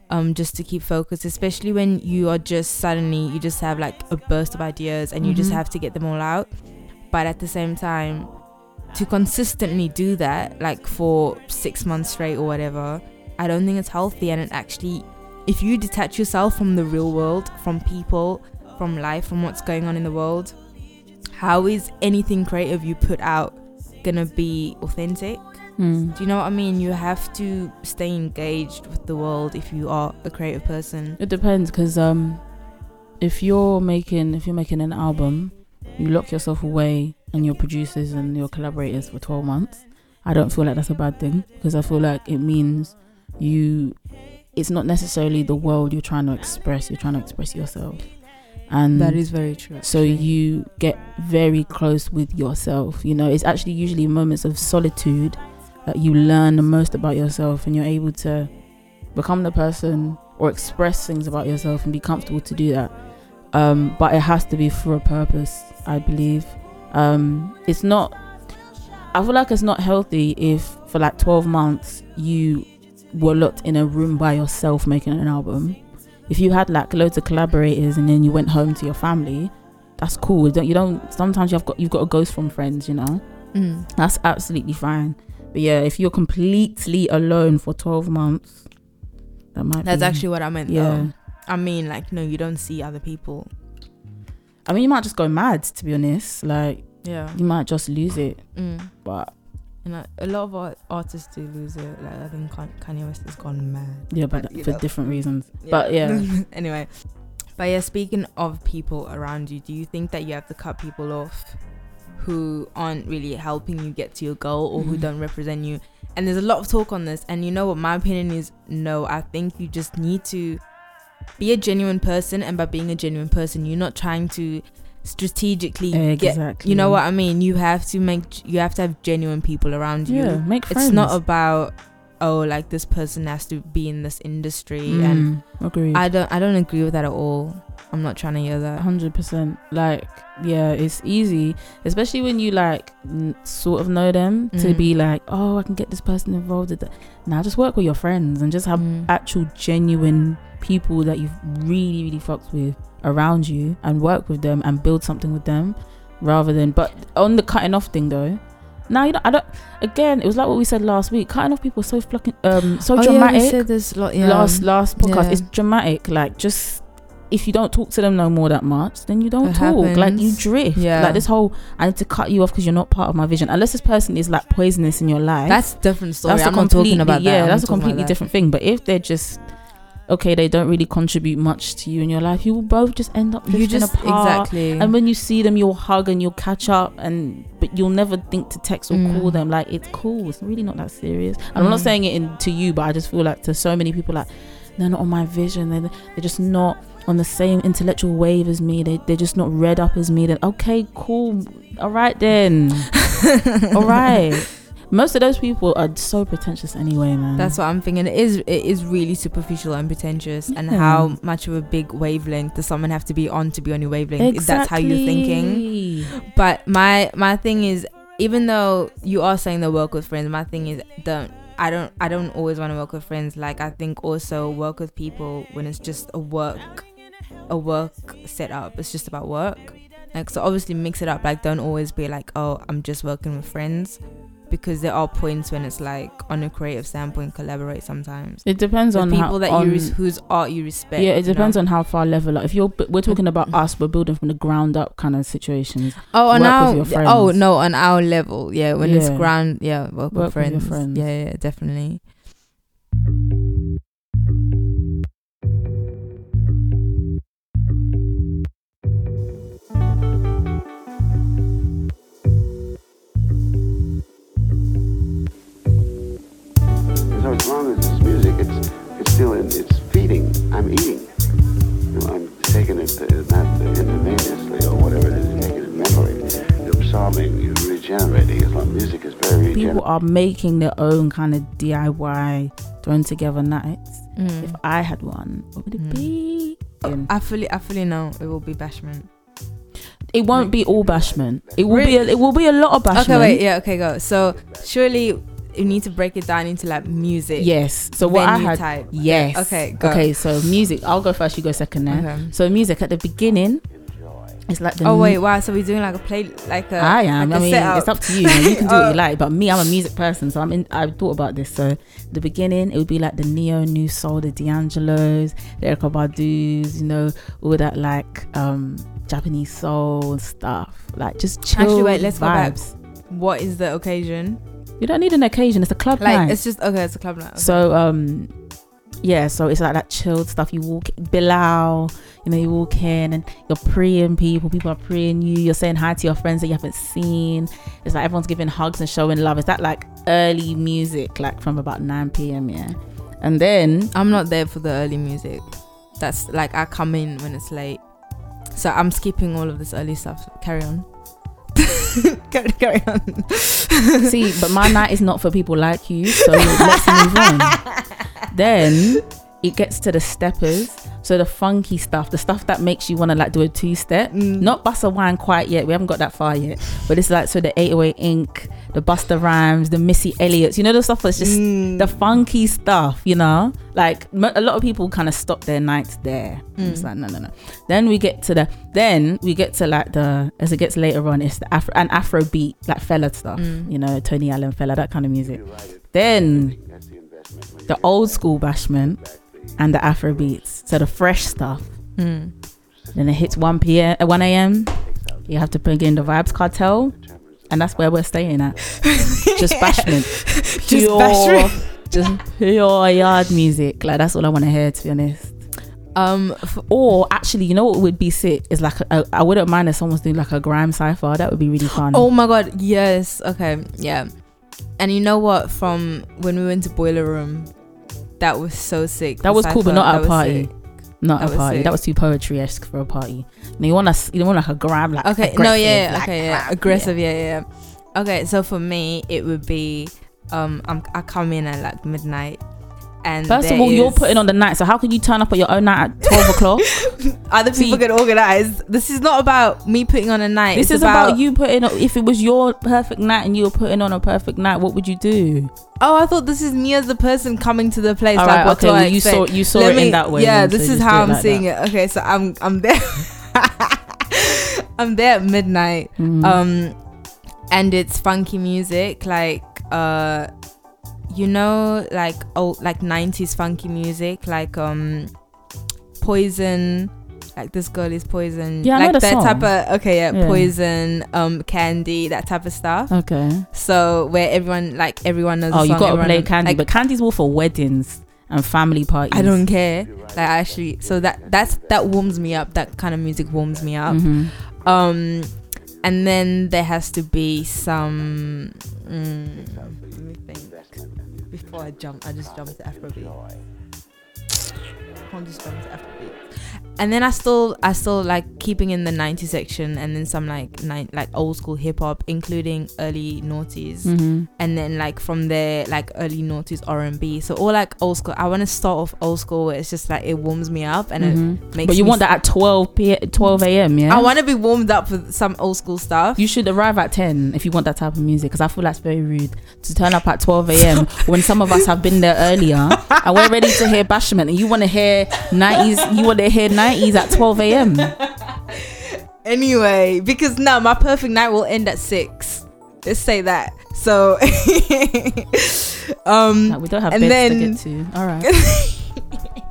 S1: um just to keep focused especially when you are just suddenly you just have like a burst of ideas and you just
S2: Mhm.
S1: have to get them all out but at the same time to consistently do that like for six months straight or whatever i don't think it's healthy and it actually if you detach yourself from the real world from people from life from what's going on in the world how is anything creative you put out gonna be authentic
S2: Mm.
S1: do you know what i mean you have to stay engaged with the world if you are a creative person
S2: It depends because um, if you're making if you're making an album, you lock yourself away and your producers and your collaborators for 12 months. I don't feel like that's a bad thing because I feel like it means you. It's not necessarily the world you're trying to express. You're trying to express yourself, and
S1: that is very true
S2: so you get very close with yourself. You know, it's actually usually moments of solitude that you learn the most about yourself and you're able to become the person or express things about yourself and be comfortable to do that. um, but it has to be for a purpose. I believe um, it's not. I feel like it's not healthy if for like twelve months you were locked in a room by yourself making an album. If you had like loads of collaborators and then you went home to your family, that's cool. You don't, you don't sometimes you've got you've got a ghost from friends, you know.
S1: Mm.
S2: That's absolutely fine. But yeah, if you're completely alone for 12 months, that might
S1: That's
S2: be,
S1: actually what I meant.
S2: yeah.
S1: though. I mean, like, no, you don't see other people.
S2: I mean, you might just go mad, to be honest. Like,
S1: Yeah.
S2: you might just lose it.
S1: Mm.
S2: But
S1: And a lot of art- artists do lose it. Like, I think Kanye West has gone mad.
S2: yeah, but, for
S1: know.
S2: different reasons. But yeah,
S1: anyway. But yeah, speaking of people around you, do you think that you have to cut people off who aren't really helping you get to your goal or who
S2: Mhm.
S1: don't represent you? And there's a lot of talk on this. And you know what? My opinion is no. I think you just need to be a genuine person. And by being a genuine person, you're not trying to strategically eh,
S2: get.
S1: You know what I mean? You have to make. You have to have genuine people around you
S2: Yeah, make friends.
S1: it's not about oh like this person has to be in this industry and
S2: Mm, agreed.
S1: i don't i don't agree with that at all i'm not trying to hear that
S2: hundred percent. Like, yeah, it's easy, especially when you like n- sort of know them to
S1: Mhm.
S2: be like, oh, I can get this person involved. With that. Now, just work with your friends and just have
S1: Mm.
S2: actual genuine people that you've really, really fucked with around you and work with them and build something with them, rather than. But on the cutting off thing though. Now you know I don't. Again, it was like what we said last week. Cutting off people so fucking um so
S1: oh,
S2: dramatic
S1: yeah, said this lot, yeah.
S2: last last podcast.
S1: Yeah.
S2: It's dramatic. Like just if you don't talk to them no more that much, then you don't
S1: It
S2: talk. Like you drift.
S1: Yeah.
S2: Like this whole I need to cut you off because you're not part of my vision. Unless this person is like poisonous in your life.
S1: that's a different story
S2: that's a
S1: i'm not talking about that
S2: Yeah,
S1: I'm
S2: that's a
S1: not talking about
S2: completely different thing. But if they're just okay, they don't really contribute much to you in your life. You will both just end up
S1: you just
S2: apart.
S1: exactly
S2: And when you see them, you'll hug and you'll catch up, and but you'll never think to text or
S1: Mm.
S2: call them. Like it's cool. It's really not that serious. And I'm not
S1: Mm.
S2: saying it in, to you, but I just feel like to so many people, like they're not on my vision. They're they're just not on the same intellectual wave as me. They they're just not read up as me. Then okay, cool. All right then. All right. Most of those people are so pretentious anyway, man.
S1: that's what i'm thinking it is it is really superficial and pretentious and how much of a big wavelength does someone have to be on to be on your wavelength if that's how you're thinking But my my thing is, even though you are saying the work with friends, my thing is don't. I don't. I don't always want to work with friends. Like I think also work with people when it's just a work, a work setup. It's just about work. Like so, obviously mix it up. Like don't always be like, oh, I'm just working with friends, because there are points when it's like on a creative standpoint, collaborate sometimes.
S2: It depends
S1: With
S2: on
S1: people
S2: how,
S1: that
S2: on,
S1: you res- whose art you respect.
S2: yeah, it
S1: you
S2: depends
S1: know?
S2: on how far level. Like if you're, we're talking about
S1: Mhm.
S2: us, we're building from the ground up kind of situations.
S1: Oh, on
S2: work with
S1: our oh no, on our level, yeah. When it's ground, yeah, work,
S2: Work
S1: with
S2: with
S1: friends.
S2: your friends.
S1: Yeah, yeah, definitely.
S2: Are making their own kind of DIY thrown together nights. If I had one, what would it
S1: Mm.
S2: be? And
S1: I fully, I fully know it will be bashment.
S2: It won't be all bashment. It will be. A, it will be a lot of bashment.
S1: Okay, wait, yeah, okay, go. So surely you need to break it down into like music.
S2: Yes. So what I had.
S1: type.
S2: Yes.
S1: Okay, go.
S2: Okay. So music. I'll go first. You go second. There.
S1: Okay.
S2: So music at the beginning. It's like the
S1: Oh wait, wow. So we're doing like a play, like a.
S2: I am.
S1: Like
S2: I mean,
S1: setup.
S2: it's up to you. you, can do what
S1: Oh.
S2: you like. But me, I'm a music person, so I'm in. I thought about this. So the beginning, it would be like the neo new soul, the D'Angelo's, the Erykah Badu's, you know, all that like um Japanese soul and stuff. Like just chill.
S1: Actually, wait, let's go back.
S2: vibes.
S1: What is the occasion?
S2: You don't need an occasion. It's a club
S1: Like
S2: night.
S1: it's just okay. It's a club night. okay.
S2: So um yeah, so it's like that chilled stuff. You walk Bilal, you know, you walk in and you're praying people, people are praying you, you're saying hi to your friends that you haven't seen. It's like everyone's giving hugs and showing love. Is that like early music, like from about 9 p.m. Yeah. And then
S1: I'm not there for the early music. That's like I come in when it's late. So I'm skipping all of this early stuff. Carry on. carry, carry on.
S2: see, but my night is not for people like you, so let's move on. Then it gets to the steppers. So the funky stuff, the stuff that makes you want to like do a two step,
S1: Mm.
S2: not bust a wine quite yet. We haven't got that far yet. But it's like so the 808INK, the Busta Rhymes, the Missy Elliott's. You know the stuff that's just
S1: Mm.
S2: the funky stuff. You know, like m- a lot of people kind of stop their nights there. It's
S1: Mm.
S2: like no, no, no. Then we get to the then we get to like the as it gets later on, it's the Afro and Afro beat like Fela stuff.
S1: Mm.
S2: You know, Tony Allen Fela, that kind of music. Then
S5: the
S2: the old school bashment and the Afro beats. So the fresh stuff.
S1: Mm.
S2: Then it hits 1 p.m. uh, 1 a.m. You have to bring in the Vybz Kartel, and that's where we're staying at. Just bashment,
S1: Just bashment.
S2: just pure yard music. Like that's all I want to hear, to be honest.
S1: Um, f-
S2: Or actually, you know what would be sick is like a, I wouldn't mind if someone's doing like a grime cipher. That would be really fun.
S1: oh my god, yes. Okay, yeah. And you know what? From when we went to Boiler Room, that was so sick.
S2: that
S1: The
S2: was cool, but not at a party.
S1: sick.
S2: Not
S1: That
S2: a party.
S1: sick.
S2: That was too poetry esque for a party. No, you want us? You want like a grab, like
S1: Okay, no, yeah,
S2: like,
S1: okay, yeah, aggressive, yeah. yeah, yeah. Okay, so for me, it would be, um, I'm, I come in at like midnight, and
S2: First of all, you're putting on the night, so how can you turn up at your own night at twelve o'clock?
S1: other
S2: See-
S1: people get organized. This is not about me putting on a night.
S2: This
S1: it's
S2: is about, you putting. on- If it was your perfect night and you were putting on a perfect night, what would you do?
S1: Oh, I thought this is me as a person coming to the place.
S2: All
S1: like,
S2: right,
S1: what
S2: okay, well, you saw you saw
S1: Let
S2: it
S1: me-
S2: in that way.
S1: Yeah,
S2: then, so
S1: this is how I'm
S2: like
S1: seeing
S2: that.
S1: it. Okay, so I'm I'm there. I'm there at midnight.
S2: Mhm.
S1: Um, and it's funky music, like uh, you know, like old like '90s funky music, like um, Poison. Like this girl is Poison.
S2: Yeah,
S1: like that
S2: song.
S1: type of okay, yeah,
S2: Yeah.
S1: Poison, um, Candy, that type of stuff.
S2: okay.
S1: So where everyone like everyone knows.
S2: Oh,
S1: the
S2: you got to play Candy,
S1: like,
S2: but Candy's more for weddings and family parties.
S1: I don't care. Like actually, so that that's that warms me up. That kind of music warms me up.
S2: Mhm.
S1: Um, and then there has to be some. Mm, let me think. Before I jump, I just jump to Afrobeat. I can't just jump to Afrobeat. And then I still, I still like keeping in the 90 section, and then some like nine, like old school hip hop, including early noughties
S2: Mhm.
S1: and then like from there like early noughties r&b so all like old school i want to start off old school where it's just like it warms me up and
S2: Mhm.
S1: it makes
S2: But you want that at 12 p 12 a.m. Yeah.
S1: i want to be warmed up with some old school stuff
S2: You should arrive at 10 if you want that type of music because I feel that's very rude to turn up at 12 a.m. when some of us have been there earlier and we're ready to hear bashment and you want to hear 90s, you want to hear 90s at 12 a.m.
S1: anyway because now my perfect night will end at six let's say that so um
S2: Like, we don't have
S1: And
S2: beds
S1: then-
S2: to get to. All right.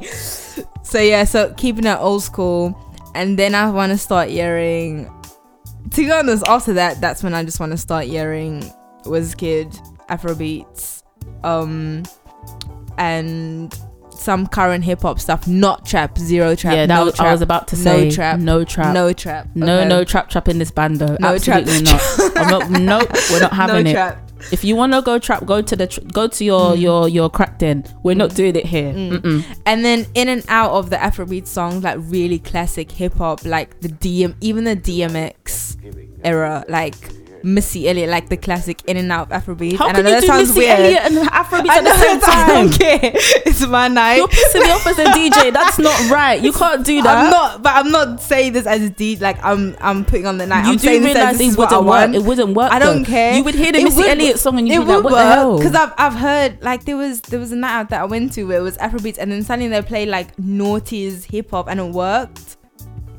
S1: so yeah so keeping it old school and then i want to start hearing to be honest after that that's when i just want to start hearing Wizkid afrobeats um and some current hip-hop stuff not trap zero trap
S2: yeah, that
S1: no
S2: was,
S1: trap
S2: I was about to
S1: no
S2: say.
S1: No trap.
S2: No, trap, no
S1: trap
S2: no,
S1: okay.
S2: trap trap in this bando.
S1: No trap.
S2: Absolutely not. I'm not. Nope, we're not having
S1: no
S2: it.
S1: trap
S2: If you want to go trap, go to the tr- go to your
S1: Mm.
S2: your your crack den. We're not doing it here.
S1: Mm. And then in and out of the afrobeat songs like really classic hip-hop like the dm even the dmx era like missy elliott like the classic in and out of afrobeat
S2: How
S1: and
S2: can
S1: I know
S2: you
S1: that
S2: do
S1: sounds
S2: Missy
S1: weird
S2: Elliott and Afrobeat
S1: I
S2: at the same
S1: that I
S2: time?
S1: don't care. It's my night.
S2: You're pissing me off as a DJ. That's not right. You can't do that.
S1: I'm not, but I'm not saying this as a D. Like I'm, I'm putting on the night.
S2: You
S1: I'm
S2: do
S1: saying this
S2: realize
S1: this
S2: wouldn't work. It wouldn't work.
S1: I don't
S2: though.
S1: care.
S2: You would hear the
S1: It
S2: Missy
S1: would-
S2: Elliott song and you'd be like, "What the hell?"
S1: because I've, I've heard like there was there was a night out that I went to where it was Afrobeats and then suddenly they play like noughties hip hop and it worked.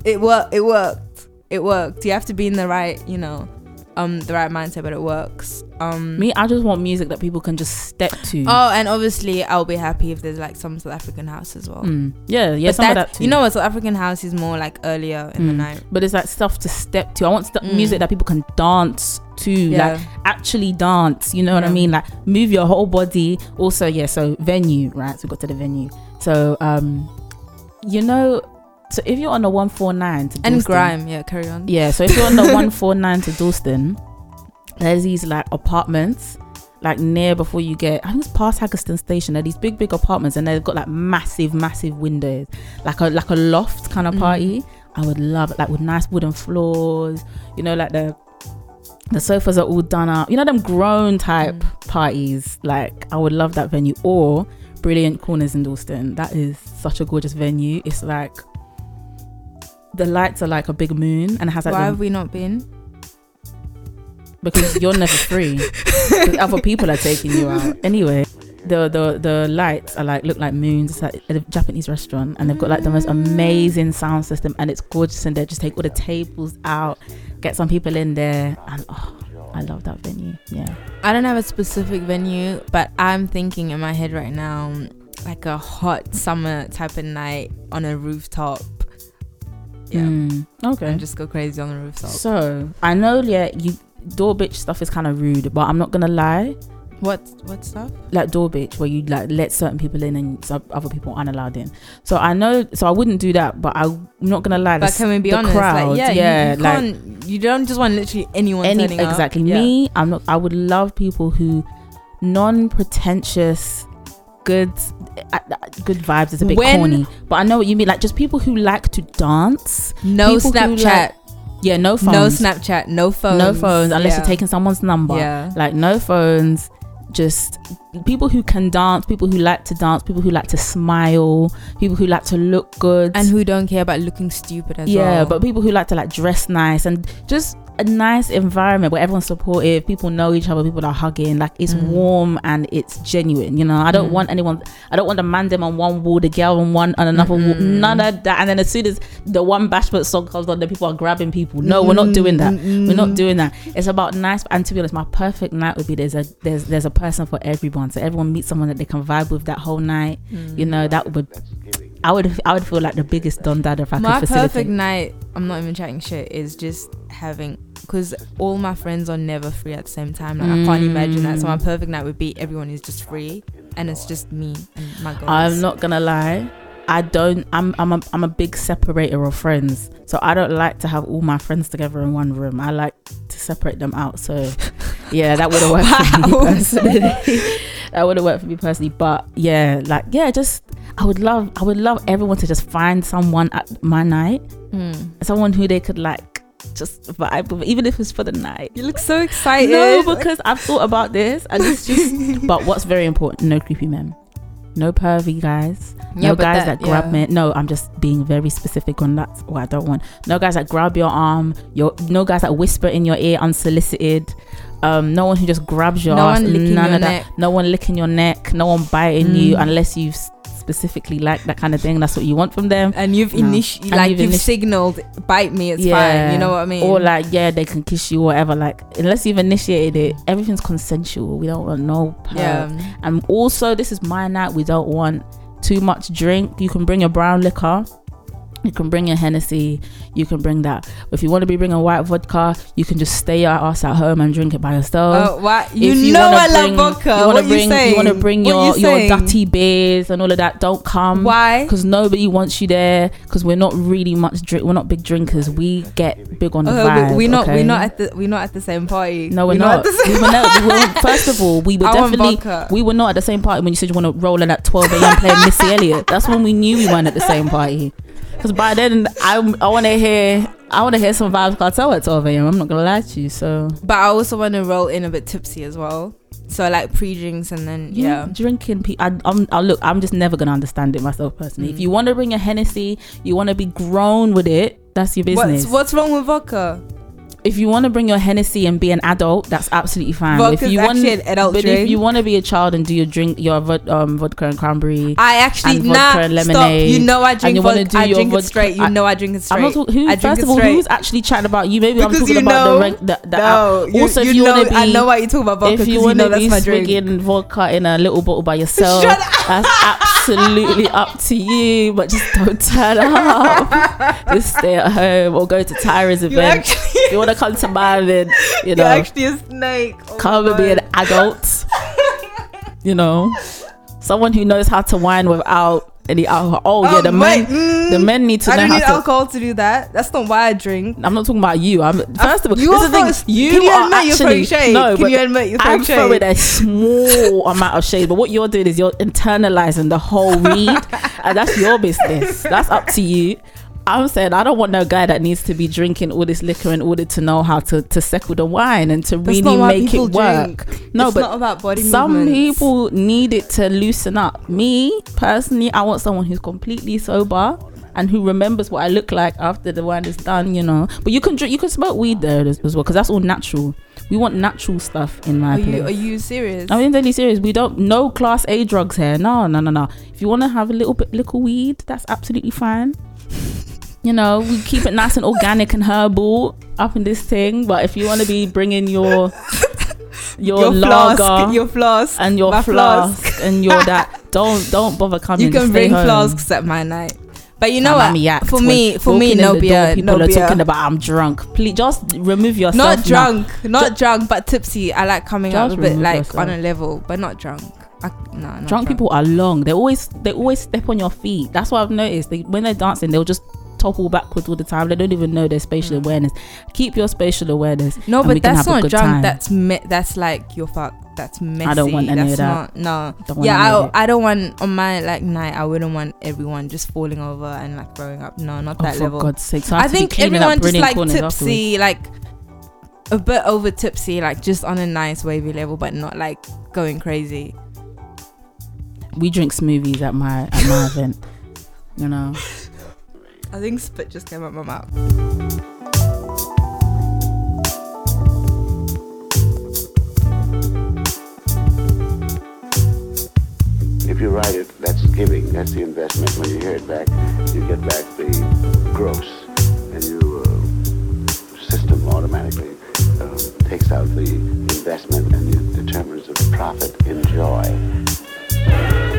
S1: It worked. It worked. It worked. You have to be in the right, you know, um, the right mindset, but it works. Um,
S2: Me, I just want music that people can just step to.
S1: Oh, and obviously I'll be happy if there's like some South African house as well.
S2: Mm. Yeah, yeah,
S1: but
S2: some of
S1: that,
S2: too.
S1: you know what? South African house is more like earlier in the
S2: Mm.
S1: night.
S2: but it's like stuff to step to. I want st-
S1: Mm.
S2: music that people can dance to,
S1: Yeah.
S2: like actually dance. You know what I mean? Like move your whole body. Also, yeah. So venue, right? So we got to the venue. So, um, you know, so if you're on the one four nine to
S1: and
S2: Dalston-
S1: grime, yeah. Carry on.
S2: Yeah, so if you're on the 149 to Dalston, there's these like apartments like near before you get I think it's past Haggerston station. They're these big, big apartments and they've got like massive, massive windows. Like a like a loft kind of
S1: Mhm.
S2: party. I would love it, like with nice wooden floors, you know, like the the sofas are all done up. You know them grown type
S1: Mm.
S2: parties. Like I would love that venue. Or Brilliant Corners in Dalston. That is such a gorgeous venue. It's like the lights are like a big moon and it has like
S1: Why have we not been?
S2: because you're never free. other people are taking you out. Anyway, the the the lights are like look like moons. It's like a Japanese restaurant, and they've got like the most amazing sound system, and it's gorgeous. And they just take all the tables out, get some people in there, and oh, I love that venue. Yeah,
S1: I don't have a specific venue, but I'm thinking in my head right now, like a hot summer type of night on a rooftop. Yeah,
S2: Mm, okay.
S1: and just go crazy on the rooftop.
S2: So I know, yeah, you door bitch stuff is kind of rude, but I'm not gonna lie.
S1: What what stuff?
S2: like door bitch where you like let certain people in and some other people aren't allowed in. So I know, so I wouldn't do that, but I'm not gonna lie.
S1: But
S2: the-
S1: can we be
S2: the
S1: honest?
S2: crowd,
S1: like, yeah, you-
S2: yeah,
S1: you,
S2: like-
S1: can't. You don't just want literally anyone
S2: any
S1: turning up.
S2: exactly
S1: Yeah.
S2: me. I'm not. I would love people who non-pretentious, good, uh, uh, good vibes is a bit
S1: When-
S2: corny, but I know what you mean. Like just people who like to dance.
S1: No Snapchat.
S2: like- Yeah, no phones.
S1: No Snapchat. No phones.
S2: No phones unless
S1: Yeah.
S2: you're taking someone's number.
S1: Yeah.
S2: like no phones just people who can dance people who like to dance people who like to smile people who like to look good
S1: And who don't care about looking stupid as well.
S2: yeah but people who like to like dress nice and just a nice environment where everyone's supportive people know each other people are hugging like it's
S1: Mm.
S2: warm and it's genuine you know i don't
S1: Mm.
S2: want anyone i don't want the man them on one wall the girl on one on another wall
S1: Mm-mm.
S2: none of that and then as soon as the one bashment song comes on then people are grabbing people no we're not doing that we're not doing that. It's about nice. And to be honest, my perfect night would be there's a there's there's a person for everyone. So everyone meets someone that they can vibe with that whole night.
S1: Mm.
S2: You know that would. I would I would feel like the biggest don dad if I
S1: my
S2: could facilitate.
S1: perfect night i'm not even chatting shit is just having because all my friends are never free at the same time like i can't imagine that so my
S2: Mm.
S1: perfect night would be everyone is just free and it's just me and my girls
S2: I'm not gonna lie. I don't. I'm I'm a, I'm a big separator of friends. So I don't like to have all my friends together in one room. I like to separate them out. So yeah, that would have worked for me personally. that would have worked for me personally. But yeah, like yeah, just I would love I would love everyone to just find someone at my night,
S1: Mm.
S2: someone who they could like just vibe with, even if it's for the night.
S1: you look so excited
S2: No, because I've thought about this and it's just. but what's very important? No creepy men, no pervy guys,
S1: Yeah,
S2: no guys
S1: that-
S2: that, grab
S1: yeah.
S2: me. No, I'm just being very specific on that. What I don't want. No guys that grab your arm. Your no guys that whisper in your ear unsolicited. Um, no one who just grabs your
S1: No
S2: ass.
S1: one licking
S2: None
S1: your
S2: of that.
S1: neck.
S2: No one licking your neck. No one biting you
S1: Mm.
S2: unless you s- specifically like that kind of thing. That's what you want from them.
S1: and you've
S2: No.
S1: initi-
S2: And
S1: like
S2: you've
S1: you've,
S2: initi-
S1: signaled bite me it's fine you know what i mean
S2: Or like, yeah, they can kiss you, whatever. Like, unless you've initiated it, everything's consensual. We don't want no. perv.
S1: yeah
S2: And also, this is my night. We don't want too much drink. You can bring your brown liquor. You can bring your Hennessy. You can bring that. If you want to be bringing white vodka, you can just stay your ass at home and drink it by yourself.
S1: oh what you,
S2: If
S1: know i love vodka
S2: You want to bring.
S1: you saying
S2: want to bring your
S1: you
S2: your dirty beers and all of that. Don't come.
S1: why
S2: Because nobody wants you there. Because we're not really much drink. We're not big drinkers. We get big on the
S1: Oh,
S2: vibe.
S1: we, we're not
S2: okay?
S1: we're not at the we're not at the same party
S2: No, we're, not.
S1: at the
S2: we were not, we were, first of all, we were
S1: I
S2: definitely we were not at the same party when you said you want to roll in at 12 a.m. playing Missy Elliott. That's when we knew we weren't at the same party. Because by then, I I want to hear I want to hear some Vybz Kartel at 12 a.m. I'm not gonna lie to you. So
S1: But I also want to roll in a bit tipsy as well. So like pre-drinks and then
S2: you
S1: yeah.
S2: drinking. Pe- I, I'm I look. I'm just never gonna understand it myself personally. If
S1: Mm.
S2: you want to bring a Hennessy, you want to be grown with it. That's your business.
S1: What's what's wrong with vodka?
S2: If you want to bring your Hennessy and be an adult, that's absolutely fine. But
S1: Vodka's
S2: if you want,
S1: an adult
S2: but
S1: drink.
S2: if you want to be a child and do your drink, your um, vodka and cranberry,
S1: I actually
S2: and
S1: nah
S2: vodka and
S1: stop. You know I drink
S2: you wanna
S1: vodka.
S2: do
S1: I
S2: your
S1: drink it
S2: vodka-
S1: straight. You know I drink it straight.
S2: I'm not talking. Who, first
S1: it
S2: of all,
S1: straight.
S2: who's actually chatting about you? Maybe I'm talking
S1: you
S2: about
S1: know-
S2: the, the, the
S1: no, you,
S2: also, if
S1: you,
S2: you
S1: know,
S2: wanna be-
S1: I know why you talk about vodka
S2: if you
S1: you,
S2: want to be swigging vodka in a little bottle by yourself, that's absolutely up to you. But just don't turn up. just stay at home or go to Tyra's event. you want to come to mine, then you
S1: you're
S2: know,
S1: actually a snake. Oh
S2: come and be an adult. you know, someone who knows how to wine without any alcohol. Oh, yeah,
S1: Um,
S2: the
S1: wait,
S2: men,
S1: mm,
S2: the men need to
S1: I
S2: know
S1: don't
S2: how
S1: need
S2: to.
S1: alcohol to do that. That's not why I drink.
S2: I'm not talking about you. I'm first of all,
S1: You are
S2: the thing. You
S1: Can you
S2: are
S1: admit
S2: actually
S1: shade?
S2: no,
S1: Can
S2: but
S1: you admit you're
S2: I'm
S1: throwing
S2: throwing a small amount of shade, but what you're doing is you're internalizing the whole read, and that's your business. That's up to you. I'm saying I don't want no guy that needs to be drinking all this liquor in order to know how to, to second the wine and to
S1: That's
S2: really make it work.
S1: drink.
S2: No,
S1: it's
S2: but
S1: not about body
S2: some
S1: movements.
S2: people need it to loosen up. Me personally, I want someone who's completely sober and who remembers what I look like after the wine is done. You know, but you can drink, you can smoke weed there as, as well because that's all natural. We want natural stuff in my
S1: Are
S2: place.
S1: you are you serious?
S2: I'm deadly serious. We don't no class A drugs here. No, no, no, no. If you want to have a little bit little weed, that's absolutely fine. You know, we keep it nice and organic and herbal up in this thing. But if you want to be bringing your your,
S1: your
S2: lager
S1: flask, your flask,
S2: and your
S1: my
S2: flask, and your that, don't don't bother coming.
S1: you can bring
S2: home.
S1: flasks at my night. But you know what? For me, for me, no
S2: the door,
S1: beer,
S2: People
S1: no
S2: are
S1: beer.
S2: talking about I'm drunk. Please just remove yourself.
S1: not
S2: now.
S1: drunk, not drunk, but tipsy. I like coming up
S2: Just
S1: a bit like
S2: yourself.
S1: on a level, but not drunk. I, no, not
S2: drunk people are long. They always they always step on your feet. That's what I've noticed. They, when they're dancing, they'll just topple backwards all the time. They don't even know their spatial mm. awareness. Keep your spatial awareness.
S1: No, but that's not drunk.
S2: time.
S1: That's me- that's like your fuck. That's messy.
S2: I don't want any
S1: that's
S2: of that.
S1: Not, no.
S2: Don't want
S1: yeah, I. I don't want on my like night. I wouldn't want everyone just falling over and like throwing up. No, not
S2: Oh,
S1: that
S2: for
S1: level.
S2: God's sake! So I,
S1: I
S2: have to be
S1: think everyone just like tipsy, like a bit over tipsy, like just on a nice wavy level, but not like going crazy.
S2: We drink smoothies at my at my event. You know,
S1: I think spit just came out my mouth.
S5: If you write it, that's giving. That's the investment. When you hear it back, you get back the gross, and your uh, system automatically um, takes out the investment and it determines the profit in joy.